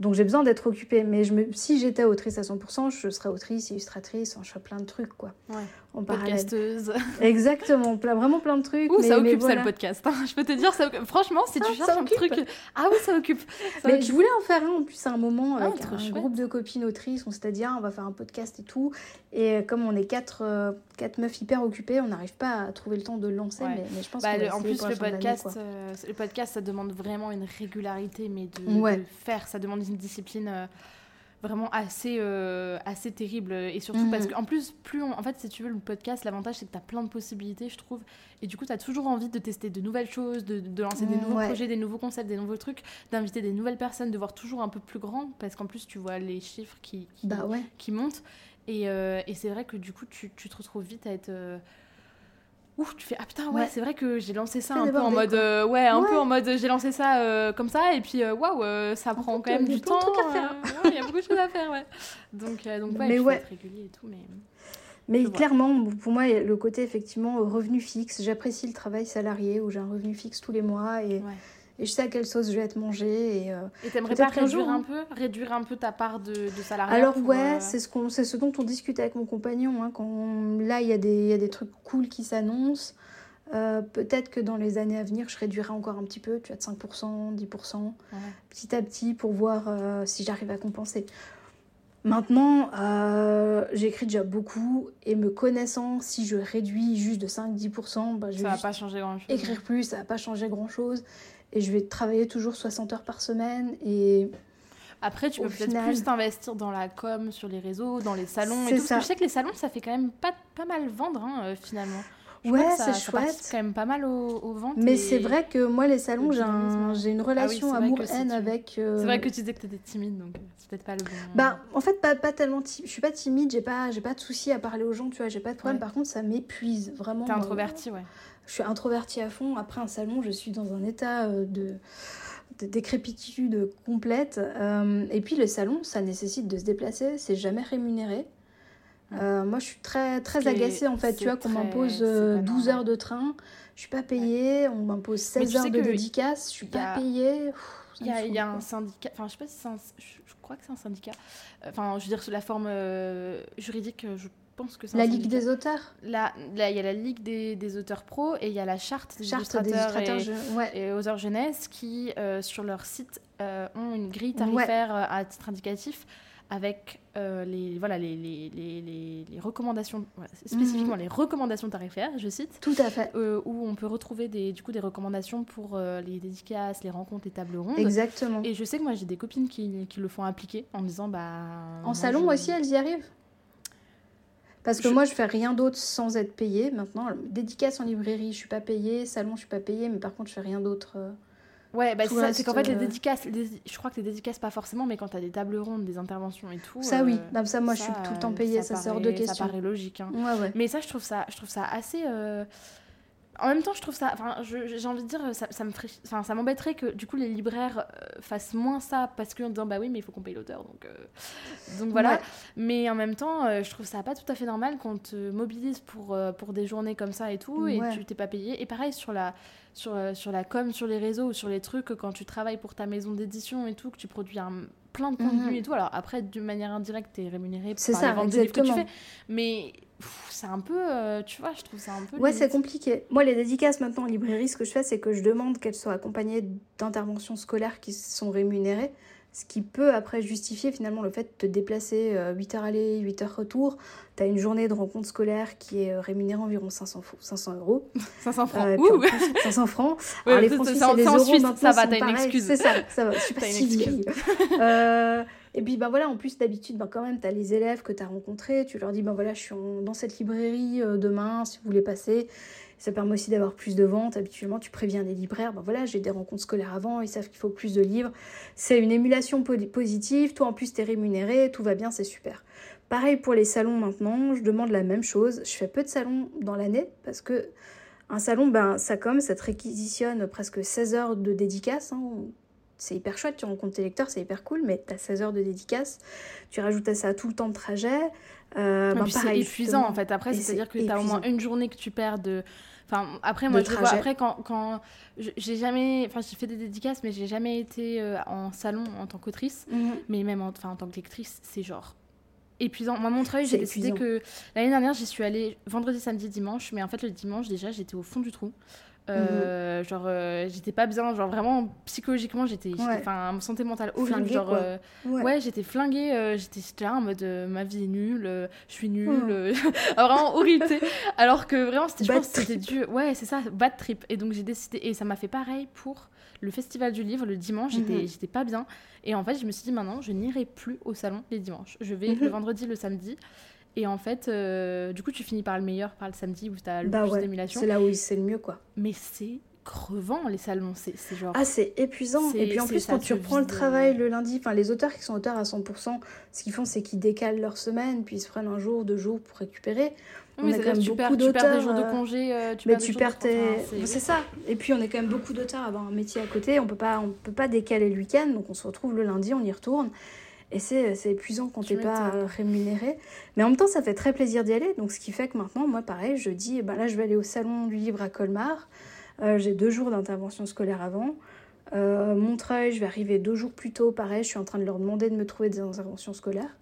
Donc j'ai besoin d'être occupée. Mais je me... si j'étais autrice à 100%, je serais autrice, illustratrice, je ferais plein de trucs quoi. Ouais en Podcasteuse. Exactement, plein, vraiment plein de trucs. Ouh, ça occupe ça le podcast. Hein. Je peux te dire, ça franchement, si tu ah, cherches un truc. Ah oui, ça occupe. mais je voulais en faire un en plus à un moment ah, avec un groupe de copines autrices. On s'était dit, ah, on va faire un podcast et tout. Et comme on est quatre, euh, quatre meufs hyper occupées, on n'arrive pas à trouver le temps de le lancer. Mais, je pense bah, En plus, le podcast, euh, le podcast, ça demande vraiment une régularité, mais de, faire. Ça demande une discipline. Euh, vraiment assez, euh, assez terrible. Et surtout parce mhm. qu'en plus, plus en fait, si tu veux, le podcast, l'avantage, c'est que tu as plein de possibilités, je trouve. Et du coup, tu as toujours envie de tester de nouvelles choses, de, de lancer des nouveaux projets, des nouveaux concepts, des nouveaux trucs, d'inviter des nouvelles personnes, de voir toujours un peu plus grand, parce qu'en plus, tu vois les chiffres qui, qui, bah ouais. qui montent. Et, euh, et c'est vrai que du coup, tu, tu, te retrouves vite à être. Euh, ouf, tu fais ah putain ouais, c'est vrai que j'ai lancé ça un peu en mode euh, ouais, un peu en mode j'ai lancé ça euh, comme ça et puis euh, waouh, ça prend quand même du temps. Il y a beaucoup de choses à faire, ouais. Donc donc ouais, mais être régulier et tout mais mais clairement, pour moi, le côté effectivement revenu fixe, j'apprécie le travail salarié où j'ai un revenu fixe tous les mois et, et je sais à quelle sauce je vais être mangée. Et, euh, et t'aimerais pas réduire un, peu, réduire un peu ta part de, de salariat Alors ouais, c'est ce, qu'on, c'est ce dont on discute avec mon compagnon. Hein, quand là, il y, a des, y a des trucs cool qui s'annoncent. Euh, peut-être que dans les années à venir, je réduirai encore un petit peu, tu vois, de 5%, 10%, petit à petit, pour voir euh, si j'arrive à compenser. Maintenant, euh, j'écris déjà beaucoup et me connaissant, si je réduis juste de 5-10%, bah, je ça va pas changer grand chose. Écrire plus, ça va pas changer grand chose. Et je vais travailler toujours 60 heures par semaine. Et après, tu peux peut-être plus t'investir dans la com, sur les réseaux, dans les salons et tout. Parce que je sais que les salons, ça fait quand même pas, pas mal vendre hein, euh, ouais, c'est chouette. C'est quand même pas mal aux, ventes. Mais c'est vrai que moi, les salons, j'ai un, une ah relation amour-haine avec. Euh, c'est vrai que tu disais que tu étais timide, donc euh, c'est peut-être pas le bon. Bah, en fait, pas, pas tellement. Je suis pas timide, j'ai pas, pas de soucis à parler aux gens, tu vois, j'ai pas de problème. Par contre, ça m'épuise vraiment. T'es introvertie, ouais. Je suis introvertie à fond. Après un salon, je suis dans un état euh, de de décrépitude complète. et puis le salon, ça nécessite de se déplacer, c'est jamais rémunéré. Euh, moi, je suis très, très agacée en fait. Tu vois, qu'on m'impose 12 euh, heures de train, je suis pas payée. On m'impose 16 heures de dédicace, je suis pas payée. Il y, a, y a un syndicat, enfin, je sais pas si c'est un. Je, crois que c'est un syndicat. Enfin, je veux dire, sous la forme euh, juridique, je pense que c'est La Ligue des auteurs Là, il y a la Ligue des, des, auteurs pro et il y a la Charte des charte illustrateurs, des illustrateurs et, auteurs jeunesse qui, sur leur site, ont une grille tarifaire à titre indicatif avec euh, les, voilà, les, les, les, les recommandations, spécifiquement mhm. les recommandations tarifaires, je cite. Tout à fait. Euh, où on peut retrouver des, du coup, des recommandations pour euh, les dédicaces, les rencontres, les tables rondes. Exactement. Et je sais que moi, j'ai des copines qui, qui, le font appliquer en disant, bah... En salon aussi, elles y arrivent parce que moi, je fais rien d'autre sans être payée maintenant. Dédicace en librairie, je suis pas payée. Salon, je suis pas payée. Mais par contre, je fais rien d'autre. Ouais, bah c'est qu'en fait, les euh, dédicaces, je crois que les dédicaces, pas forcément, mais quand tu as des tables rondes, des interventions et tout. Ça, oui. Euh, ça, moi, je suis tout le temps payée, ça, sort de question. Ça paraît logique. Hein. Ouais, ouais. Mais ça, je trouve ça, je trouve ça assez. Euh, en même temps, je trouve ça. Enfin, j'ai envie de dire, ça, ça me enfin, ça m'embêterait que du coup les libraires fassent moins ça parce qu'en disant bah oui, mais il faut qu'on paye l'auteur, donc donc voilà. Mais en même temps, je trouve ça pas tout à fait normal qu'on te mobilise pour pour des journées comme ça et tout, et tu t'es pas payé. Et pareil sur la sur, euh, sur la com, sur les réseaux ou sur les trucs, quand tu travailles pour ta maison d'édition et tout, que tu produis un, plein de mhm. contenu et tout. Alors après, d'une manière indirecte, tu es rémunéré ça, les ventes de livres que tu fais. Mais c'est un peu, euh, tu vois, je trouve ça un peu. Ouais, c'est compliqué. Moi, les dédicaces maintenant en librairie, ce que je fais, c'est que je demande qu'elles soient accompagnées d'interventions scolaires qui sont rémunérées. Ce qui peut après justifier finalement le fait de te déplacer 8 euh, heures aller, 8 heures retour. Tu as une journée de rencontre scolaire qui est euh, rémunérée environ 500, 500 euros. [laughs] 500 francs. Euh, 500 francs. [laughs] Alors, les francs suisses et les euros Suisse, ça va, t'as une excuse. C'est ça, ça va. Je suis [laughs] pas si euh, et puis, ben voilà, en plus, d'habitude, ben, quand même, tu as les élèves que tu as rencontrés. Tu leur dis, ben voilà, je suis dans cette librairie demain, si vous voulez passer. Ça permet aussi d'avoir plus de ventes. Habituellement, tu préviens les libraires, ben voilà, j'ai des rencontres scolaires avant, ils savent qu'il faut plus de livres. C'est une émulation positive. Toi, en plus, tu es rémunéré, tout va bien, c'est super. Pareil pour les salons maintenant, je demande la même chose. Je fais peu de salons dans l'année parce que un salon, ben, ça comme, ça te réquisitionne presque 16 heures de dédicace. Hein. C'est hyper chouette, tu rencontres tes lecteurs, c'est hyper cool, mais tu as 16 heures de dédicace. Tu rajoutes à ça tout le temps de trajet. Euh, ben, c'est épuisant en fait. Après, c'est-à-dire que tu as au moins une journée que tu perds de, Enfin, après, moi, je vois, après, quand, quand j'ai jamais, enfin, j'ai fait des dédicaces, mais j'ai jamais été euh, en salon en tant qu'autrice, mhm. mais même en, en tant que lectrice, c'est genre épuisant. Moi, mon travail, j'ai décidé que l'année dernière, j'y suis allée vendredi, samedi, dimanche, mais en fait, le dimanche, déjà, j'étais au fond du trou. Euh, genre euh, j'étais pas bien genre vraiment psychologiquement j'étais enfin ouais. santé mentale horrible genre euh, ouais, j'étais flinguée j'étais là en mode ma vie est nulle je suis nulle [laughs] ah, vraiment horrible alors que vraiment c'était je pense c'était du ouais c'est ça bad trip. Et donc j'ai décidé et ça m'a fait pareil pour le festival du livre le dimanche j'étais mhm. j'étais pas bien. Et en fait je me suis dit maintenant je n'irai plus au salon les dimanches. Je vais mhm. le vendredi le samedi et en fait, euh, du coup, tu finis par le meilleur, par le samedi où tu as le bah plus d'émulation. C'est là où c'est le mieux, quoi. Mais c'est crevant les salons. C'est genre. Ah, c'est épuisant. Et puis en plus, quand tu reprends le travail le lundi, enfin, les auteurs qui sont auteurs à 100%, ce qu'ils font, c'est qu'ils décalent leur semaine, puis ils se prennent un jour, deux jours pour récupérer. on a quand même beaucoup d'auteurs. Tu perds des jours de congé. Euh, tu mais tu perds tes. c'est ça. Et puis on est quand même beaucoup d'auteurs à avoir un métier à côté. On peut pas, on peut pas décaler le week-end, donc on se retrouve le lundi, on y retourne. Et c'est épuisant quand tu n'es pas rémunéré. Mais en même temps, ça fait très plaisir d'y aller. Donc, ce qui fait que maintenant, moi, pareil, je dis, ben là, je vais aller au Salon du Livre à Colmar. Euh, j'ai deux jours d'intervention scolaire avant. Euh, Montreuil, je vais arriver deux jours plus tôt. Pareil, je suis en train de leur demander de me trouver des interventions scolaires.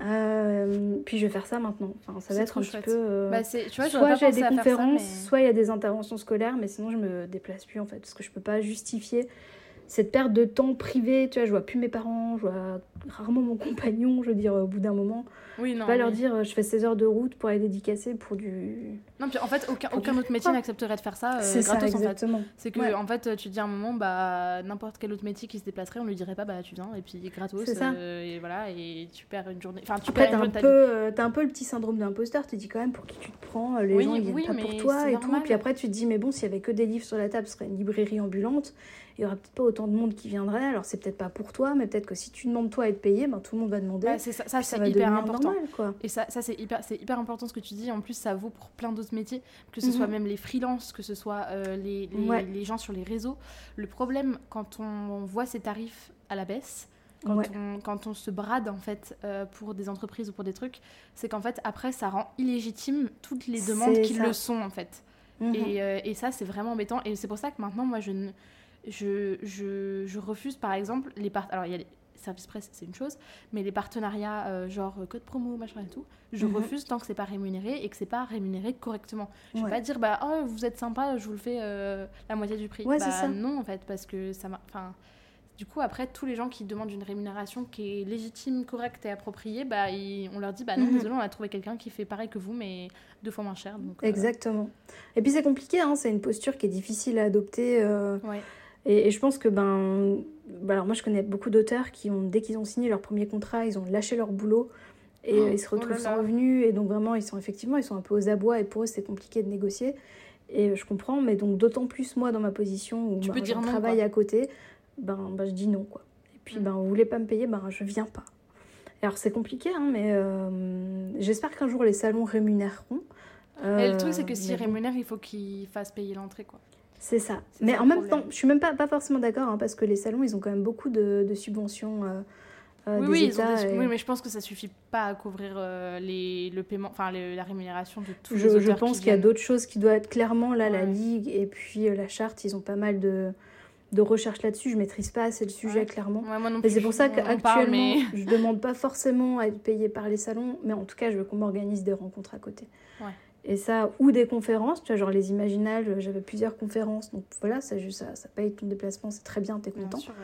Euh, puis je vais faire ça maintenant. Enfin, ça va être un petit peu. Euh, bah, tu vois, soit j'ai des conférences, soit il y a des interventions scolaires, mais sinon je me déplace plus en fait, parce que je peux pas justifier cette perte de temps privé, tu vois, je vois plus mes parents, je vois rarement mon compagnon, je veux dire, au bout d'un moment. Oui, non. Pas leur dire, je fais 16 heures de route pour aller dédicacer pour du. Non, puis en fait, aucun, aucun autre métier n'accepterait de faire ça euh, c'est ça, exactement. C'est que, en fait, tu dis à un moment, bah, n'importe quel autre métier qui se déplacerait, on lui dirait pas, bah, tu viens, et puis gratos, c'est ça. Euh, et voilà, et tu perds une journée. Enfin, tu perds une journée. Euh, t'as un peu le petit syndrome d'imposteur, tu dis quand même pour qui tu te prends, les gens, ils viennent pas pour toi et tout. Puis après, tu te dis, mais bon, s'il y avait que des livres sur la table, ce serait une librairie ambulante il y aura peut-être pas autant de monde qui viendrait. Alors c'est peut-être pas pour toi, mais peut-être que si tu demandes toi à être payé, ben, tout le monde va demander. c'est ça, ça c'est hyper important. quoi. Et ça, ça c'est hyper, c'est hyper important ce que tu dis. En plus, ça vaut pour plein d'autres métiers, que ce soit mhm. même les freelances, que ce soit euh, les, les, les, gens sur les réseaux. Le problème quand on voit ces tarifs à la baisse, quand, on, quand, on, se brade en fait euh, pour des entreprises ou pour des trucs, c'est qu'en fait après ça rend illégitime toutes les demandes qui le sont en fait. Mhm. Et, euh, et, ça c'est vraiment embêtant et c'est pour ça que maintenant moi je ne je, je, je, refuse par exemple les part alors il y a les services presse c'est une chose mais les partenariats euh, genre code promo machin et tout je mhm. refuse tant que c'est pas rémunéré et que c'est pas rémunéré correctement je vais pas dire bah oh vous êtes sympa je vous le fais euh, la moitié du prix ouais, bah ça. non en fait parce que ça m'a enfin du coup, après, tous les gens qui demandent une rémunération qui est légitime, correcte et appropriée, bah, on leur dit bah non, mhm. désolé, on a trouvé quelqu'un qui fait pareil que vous, mais deux fois moins cher. Donc, euh, Exactement. Et puis c'est compliqué, hein, c'est une posture qui est difficile à adopter. Ouais. Et, je pense que, ben, ben, alors moi je connais beaucoup d'auteurs qui ont, dès qu'ils ont signé leur premier contrat, ils ont lâché leur boulot et oh, ils se retrouvent oh sans revenus. Et donc vraiment, ils sont effectivement, ils sont un peu aux abois et pour eux c'est compliqué de négocier. Et je comprends, mais donc d'autant plus moi dans ma position où tu ben, peux dire je travaille à côté, ben, ben je dis non quoi. Et puis mm. ben vous voulez pas me payer, ben je viens pas. Alors c'est compliqué, hein, mais euh, j'espère qu'un jour les salons rémunéreront. et le truc c'est que euh, s'ils rémunèrent, il faut qu'ils fassent payer l'entrée quoi. C'est ça. Mais en même temps, je suis même pas, pas forcément d'accord, hein, parce que les salons, ils ont quand même beaucoup de, de subventions. Euh, euh des oui, États oui, mais je pense que ça suffit pas à couvrir euh, les, le paiement, enfin la rémunération de tous je, les Je pense qu'il y a d'autres choses qui doivent être clairement là, la ligue et puis euh, la charte, ils ont pas mal de, de recherches là-dessus. Je maîtrise pas assez le sujet clairement. moi non plus, c'est pour ça qu'actuellement, mais... je demande pas forcément à être payé par les salons, mais en tout cas, je veux qu'on m'organise des rencontres à côté. Et ça, ou des conférences, tu vois, genre les Imaginales, j'avais plusieurs conférences, donc voilà, ça, ça, ça paye ton déplacement, c'est très bien, t'es content. Bien sûr,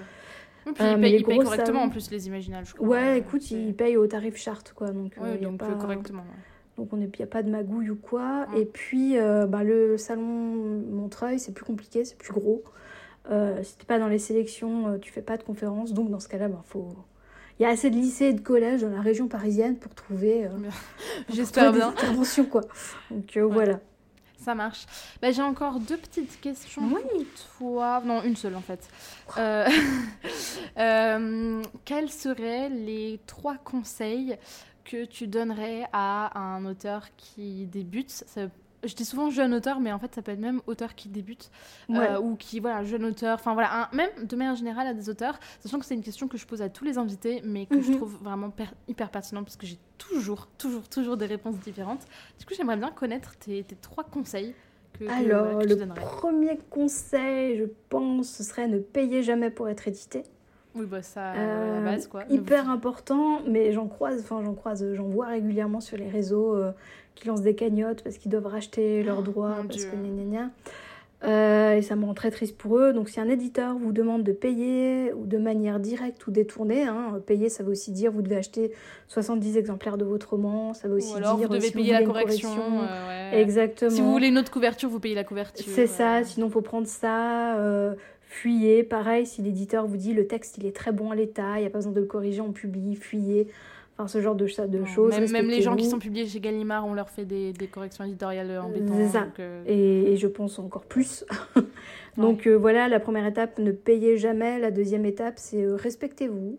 puis euh, ils, payent, correctement en plus les Imaginales, je crois. Ouais, écoute, ils payent au tarif charte, quoi. Donc, ouais, euh, donc pas... correctement. Donc il n'y a pas de magouille ou quoi. Et puis euh, bah, le salon Montreuil, c'est plus compliqué, c'est plus gros. Euh, si t'es pas dans les sélections, tu fais pas de conférences. Donc dans ce cas-là, il bah, faut, il y a assez de lycées et de collèges dans la région parisienne pour trouver, euh, [laughs] j'espère bien, intervention quoi. Donc euh, voilà. Ça marche. Bah, j'ai encore deux petites questions oui. toi. Non, une seule en fait. [laughs] Euh, quels seraient les trois conseils que tu donnerais à un auteur qui débute? Ça je dis souvent jeune auteur, mais en fait, ça peut être même auteur qui débute euh, ou qui, voilà, jeune auteur. Enfin, voilà, même de manière générale à des auteurs, sachant que c'est une question que je pose à tous les invités, mais que je mhm. trouve vraiment hyper pertinente parce que j'ai toujours, toujours, toujours des réponses différentes. Du coup, j'aimerais bien connaître tes, trois conseils. Que, Alors, le premier conseil, je pense, ce serait ne payer jamais pour être édité. Oui, bah ça, euh, la base, quoi. Hyper important, mais j'en croise, enfin, j'en croise, j'en vois régulièrement sur les réseaux. Euh, qui lancent des cagnottes parce qu'ils doivent racheter leurs oh, droits, parce que gna, gna, gna. Euh, et ça me rend très triste pour eux. Donc, si un éditeur vous demande de payer ou de manière directe ou détournée, hein, payer, ça veut aussi dire vous devez acheter 70 exemplaires de votre roman. Ça veut aussi alors dire vous devez payer la correction. Euh, Exactement. Si vous voulez une autre couverture, vous payez la couverture. C'est ça. Sinon, faut prendre ça. Euh, fuyez. Pareil, si l'éditeur vous dit le texte il est très bon à l'état, il n'y a pas besoin de le corriger, on publie, fuyez Enfin, ce genre de, de choses. Même, les gens qui sont publiés chez Gallimard, on leur fait des, des corrections éditoriales embêtantes. C'est ça. Euh, et, je pense encore plus. [laughs] donc voilà, la première étape, ne payez jamais. La deuxième étape, c'est respectez-vous.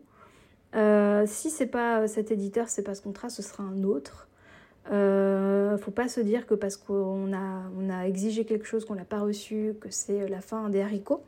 si c'est pas cet éditeur, c'est pas ce contrat, ce sera un autre. Euh, faut pas se dire que parce qu'on a, on a exigé quelque chose qu'on n'a pas reçu, que c'est la fin des haricots.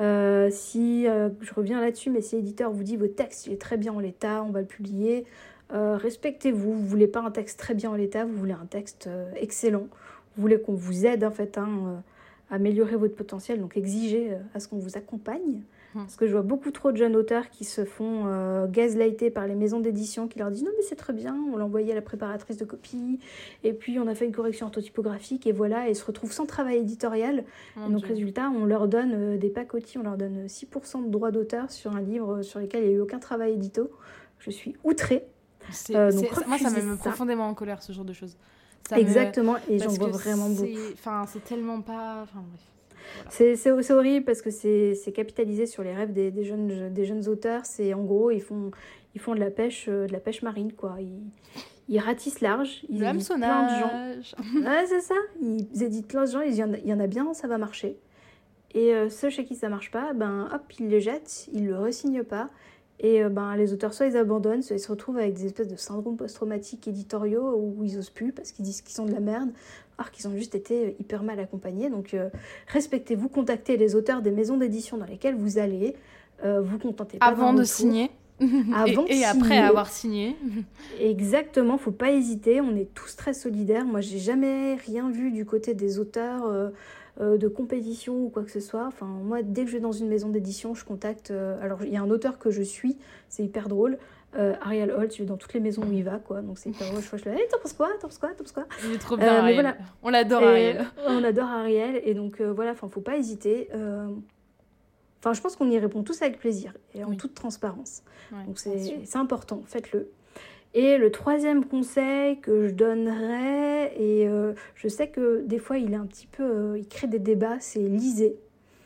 Euh, si, euh, je reviens là-dessus, mais si l'éditeur vous dit votre texte il est très bien en l'état, on va le publier, euh, respectez-vous. Vous voulez pas un texte très bien en l'état, vous voulez un texte excellent. Vous voulez qu'on vous aide en fait hein, à améliorer votre potentiel, donc exigez à ce qu'on vous accompagne. Hum. Parce que je vois beaucoup trop de jeunes auteurs qui se font euh, gazlighter par les maisons d'édition qui leur disent non mais c'est très bien, on l'a envoyé à la préparatrice de copie et puis on a fait une correction orthotypographique et voilà, et ils se retrouvent sans travail éditorial. et donc résultat, on leur donne euh, des pacotis, on leur donne 6% de droits d'auteur sur un livre sur lequel il n'y a eu aucun travail édito. Je suis outrée. Euh, moi ça me met profondément en colère ce genre de choses. Exactement, et j'en vois vraiment beaucoup. Enfin, c'est tellement pas... Enfin, bref. C'est horrible parce que c'est capitalisé sur les rêves des, des, jeunes, des jeunes auteurs. C'est en gros, ils font, ils font de la pêche, euh, de la pêche marine, quoi. Ils, ils ratissent large, ils éditent plein de gens. [laughs] ouais, c'est ça. Ils éditent plein de gens, il y, en a, il y en a bien, ça va marcher. Et euh, ceux chez qui ça marche pas, ben hop, ils le jettent, ils le resignent pas. Et euh, ben, les auteurs, soit ils abandonnent, soit ils se retrouvent avec des espèces de syndromes post-traumatiques éditoriaux où ils osent plus parce qu'ils disent qu'ils sont de la merde, alors qu'ils ont juste été euh, hyper mal accompagnés. Donc euh, respectez-vous, contactez les auteurs des maisons d'édition dans lesquelles vous allez, vous contentez pas Avant de signer [laughs] Avant et, et après avoir signé. Exactement, faut pas hésiter, on est tous très solidaires. Moi, j'ai jamais rien vu du côté des auteurs euh, de compétition ou quoi que ce soit. Enfin, moi, dès que je vais dans une maison d'édition, je contacte. Euh, alors, il y a un auteur que je suis, c'est hyper drôle. Euh, Ariel Holt, dans toutes les maisons où il va, quoi. Donc c'est hyper drôle. Je hey, t'en penses quoi? T'en penses quoi? T'en penses quoi? Il est trop bien, Voilà. On l'adore, Ariel. On adore Ariel. Et donc, voilà, enfin, faut pas hésiter. Enfin, je pense qu'on y répond tous avec plaisir et en toute transparence. donc c'est important, faites-le. Et le troisième conseil que je donnerais, et euh, je sais que des fois il est un petit peu, euh, il crée des débats, c'est lisez.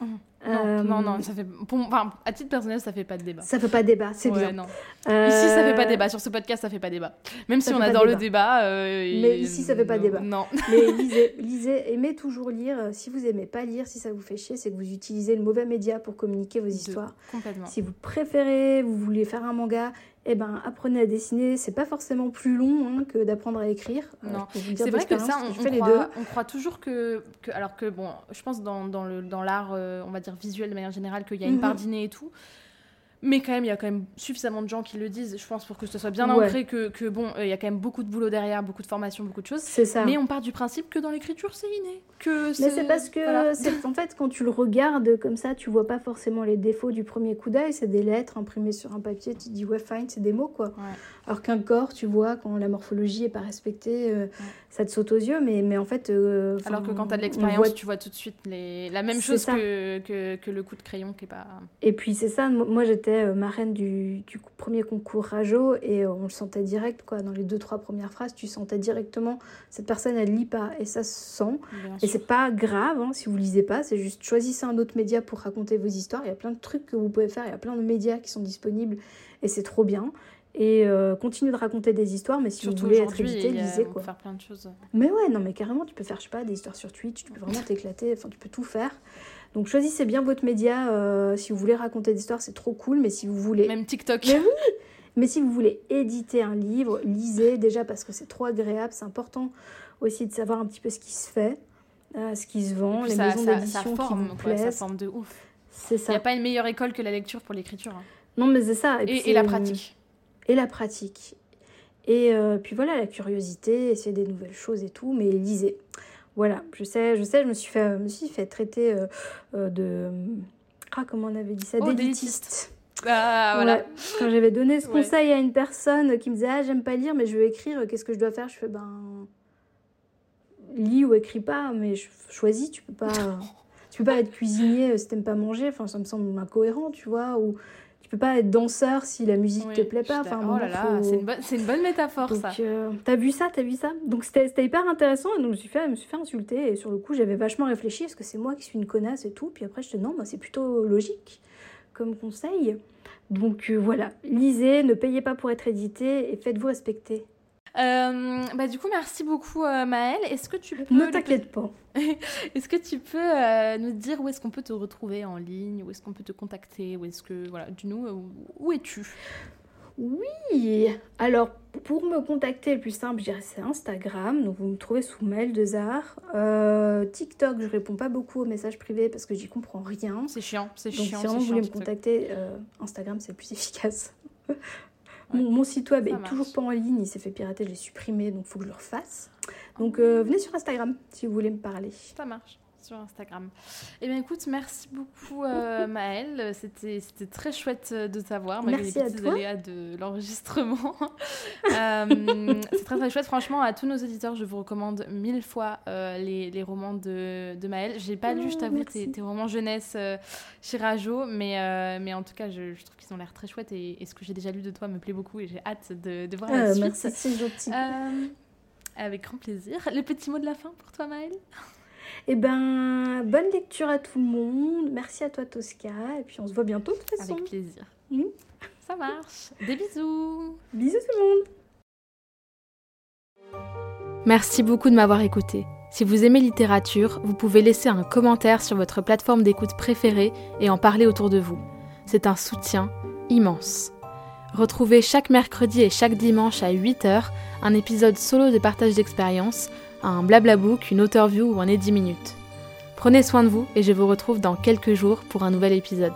Mmh. Non, non, non, ça fait. enfin, à titre personnel, ça fait pas de débat. Ça fait pas de débat, c'est bien. Non. Ici, ça fait pas de débat. Sur ce podcast, ça fait pas de débat. Même si on adore le débat. Euh, mais ici, ça fait pas de débat. Non. [laughs] Mais lisez, lisez, aimez toujours lire. Si vous aimez pas lire, si ça vous fait chier, c'est que vous utilisez le mauvais média pour communiquer vos histoires. Complètement. Si vous préférez, vous voulez faire un manga, eh ben, apprenez à dessiner. C'est pas forcément plus long hein, que d'apprendre à écrire. Euh, non, c'est vrai que ça, on, on, les deux. on croit toujours que, que, alors que bon, je pense dans, dans le dans l'art, euh, on va dire visuel de manière générale, qu'il y a une mhm. part d'inné et tout. Mais quand même, il y a quand même suffisamment de gens qui le disent, je pense, pour que ce soit bien ancré que, que, bon, euh, il y a quand même beaucoup de boulot derrière, beaucoup de formation, beaucoup de choses. C'est ça. Mais on part du principe que dans l'écriture, c'est inné. Que Mais c'est parce que, en fait, quand tu le regardes comme ça, tu vois pas forcément les défauts du premier coup d'œil. C'est des lettres imprimées sur un papier, tu te dis, ouais, fine, c'est des mots, quoi. Ouais. Alors qu'un corps, tu vois, quand la morphologie est pas respectée, euh, ça te saute aux yeux, mais, mais en fait. Euh, Alors que quand tu as de l'expérience, tu vois tout de suite les... la même chose que, que, que, le coup de crayon qui est pas. Et puis c'est ça, moi j'étais euh, marraine du, du, premier concours Rajo et on le sentait direct, quoi. Dans les deux, trois premières phrases, tu sentais directement cette personne, elle lit pas et ça se sent. et c'est pas grave hein, si vous lisez pas, c'est juste choisissez un autre média pour raconter vos histoires. Il y a plein de trucs que vous pouvez faire, il y a plein de médias qui sont disponibles et c'est trop bien. Et euh, continuer de raconter des histoires mais si vous voulez être édité lisez quoi. faire plein de choses. Mais ouais non mais carrément tu peux faire je sais pas des histoires sur Twitch tu peux vraiment [laughs] t'éclater enfin tu peux tout faire. Donc choisissez bien votre média euh, si vous voulez raconter des histoires c'est trop cool mais si vous voulez même TikTok. Mais oui mais si vous voulez éditer un livre lisez déjà parce que c'est trop agréable c'est important aussi de savoir un petit peu ce qui se fait euh, ce qui se vend les maisons d'édition qui vous ça forme de ouf c'est ça il n'y a pas une meilleure école que la lecture pour l'écriture hein. non mais c'est ça et, et la pratique et la pratique. Et euh, puis voilà, la curiosité, essayer des nouvelles choses et tout, mais lisez. Voilà, je sais, je sais, je me suis fait, me suis fait traiter euh, euh, de... Ah, comment on avait dit ça oh, D'éditiste. Ah, voilà. Quand j'avais donné ce conseil à une personne qui me disait Ah, j'aime pas lire, mais je veux écrire, qu'est-ce que je dois faire? Je fais Ben. Lis ou écris pas, mais choisis, tu peux pas. tu peux pas être cuisinier si t'aimes pas manger, enfin, ça me semble incohérent, tu vois, ou peux pas être danseur si la musique te plaît pas. Enfin, oh là là, c'est une, bonne, une bonne métaphore ça. Euh, t'as vu ça, t'as vu ça? Donc c'était hyper intéressant et donc je me suis fait, je me suis fait insulter et sur le coup j'avais vachement réfléchi est-ce que c'est moi qui suis une connasse et tout Puis après je te non, moi c'est plutôt logique comme conseil. Donc voilà, lisez, ne payez pas pour être édité et faites-vous respecter. Euh, bah du coup, merci beaucoup euh, Maëlle. Est-ce que tu peux... Ne t'inquiète pas. [laughs] est-ce que tu peux euh, nous dire où est-ce qu'on peut te retrouver en ligne? Où est-ce qu'on peut te contacter? Où est-ce que... Voilà, dis-nous, où, es-tu? Oui Alors, pour me contacter, le plus simple, je dirais c'est Instagram. Donc, vous me trouvez sous Maëlle de Zar. TikTok, je réponds pas beaucoup aux messages privés parce que j'y comprends rien. C'est chiant, c'est chiant. Donc, si vous voulez me contacter, Instagram, c'est le plus [laughs] efficace. Mon, site web est toujours pas en ligne, il s'est fait pirater, je l'ai supprimé, donc il faut que je le refasse. Donc euh, venez sur Instagram si vous voulez me parler. Ça marche sur Instagram. Eh bien, écoute, merci beaucoup, euh, Maëlle. C'était, c'était très chouette de t'avoir, malgré merci les petits aléas de l'enregistrement. [laughs] euh, c'est très, très chouette. Franchement, à tous nos auditeurs, je vous recommande mille fois euh, les, les, romans de, de Maëlle. J'ai pas lu, je oh, t'avoue, tes, tes, romans jeunesse euh, chez Rajo, mais, euh, mais en tout cas, je, je trouve qu'ils ont l'air très chouettes et, et, ce que j'ai déjà lu de toi me plaît beaucoup et j'ai hâte de, de voir la suite. Merci, c'est gentil. avec grand plaisir. Le petit mot de la fin pour toi, Maëlle? Eh ben, bonne lecture à tout le monde. Merci à toi, Tosca. Et puis, on se voit bientôt, de toute façon. Avec plaisir. Mmh. Ça marche. Des bisous. Bisous, tout le monde. Merci beaucoup de m'avoir écouté. Si vous aimez littérature, vous pouvez laisser un commentaire sur votre plateforme d'écoute préférée et en parler autour de vous. C'est un soutien immense. Retrouvez chaque mercredi et chaque dimanche à 8h un épisode solo de partage d'expérience un blablabook, une auteur-view ou un édit minutes. Prenez soin de vous et je vous retrouve dans quelques jours pour un nouvel épisode.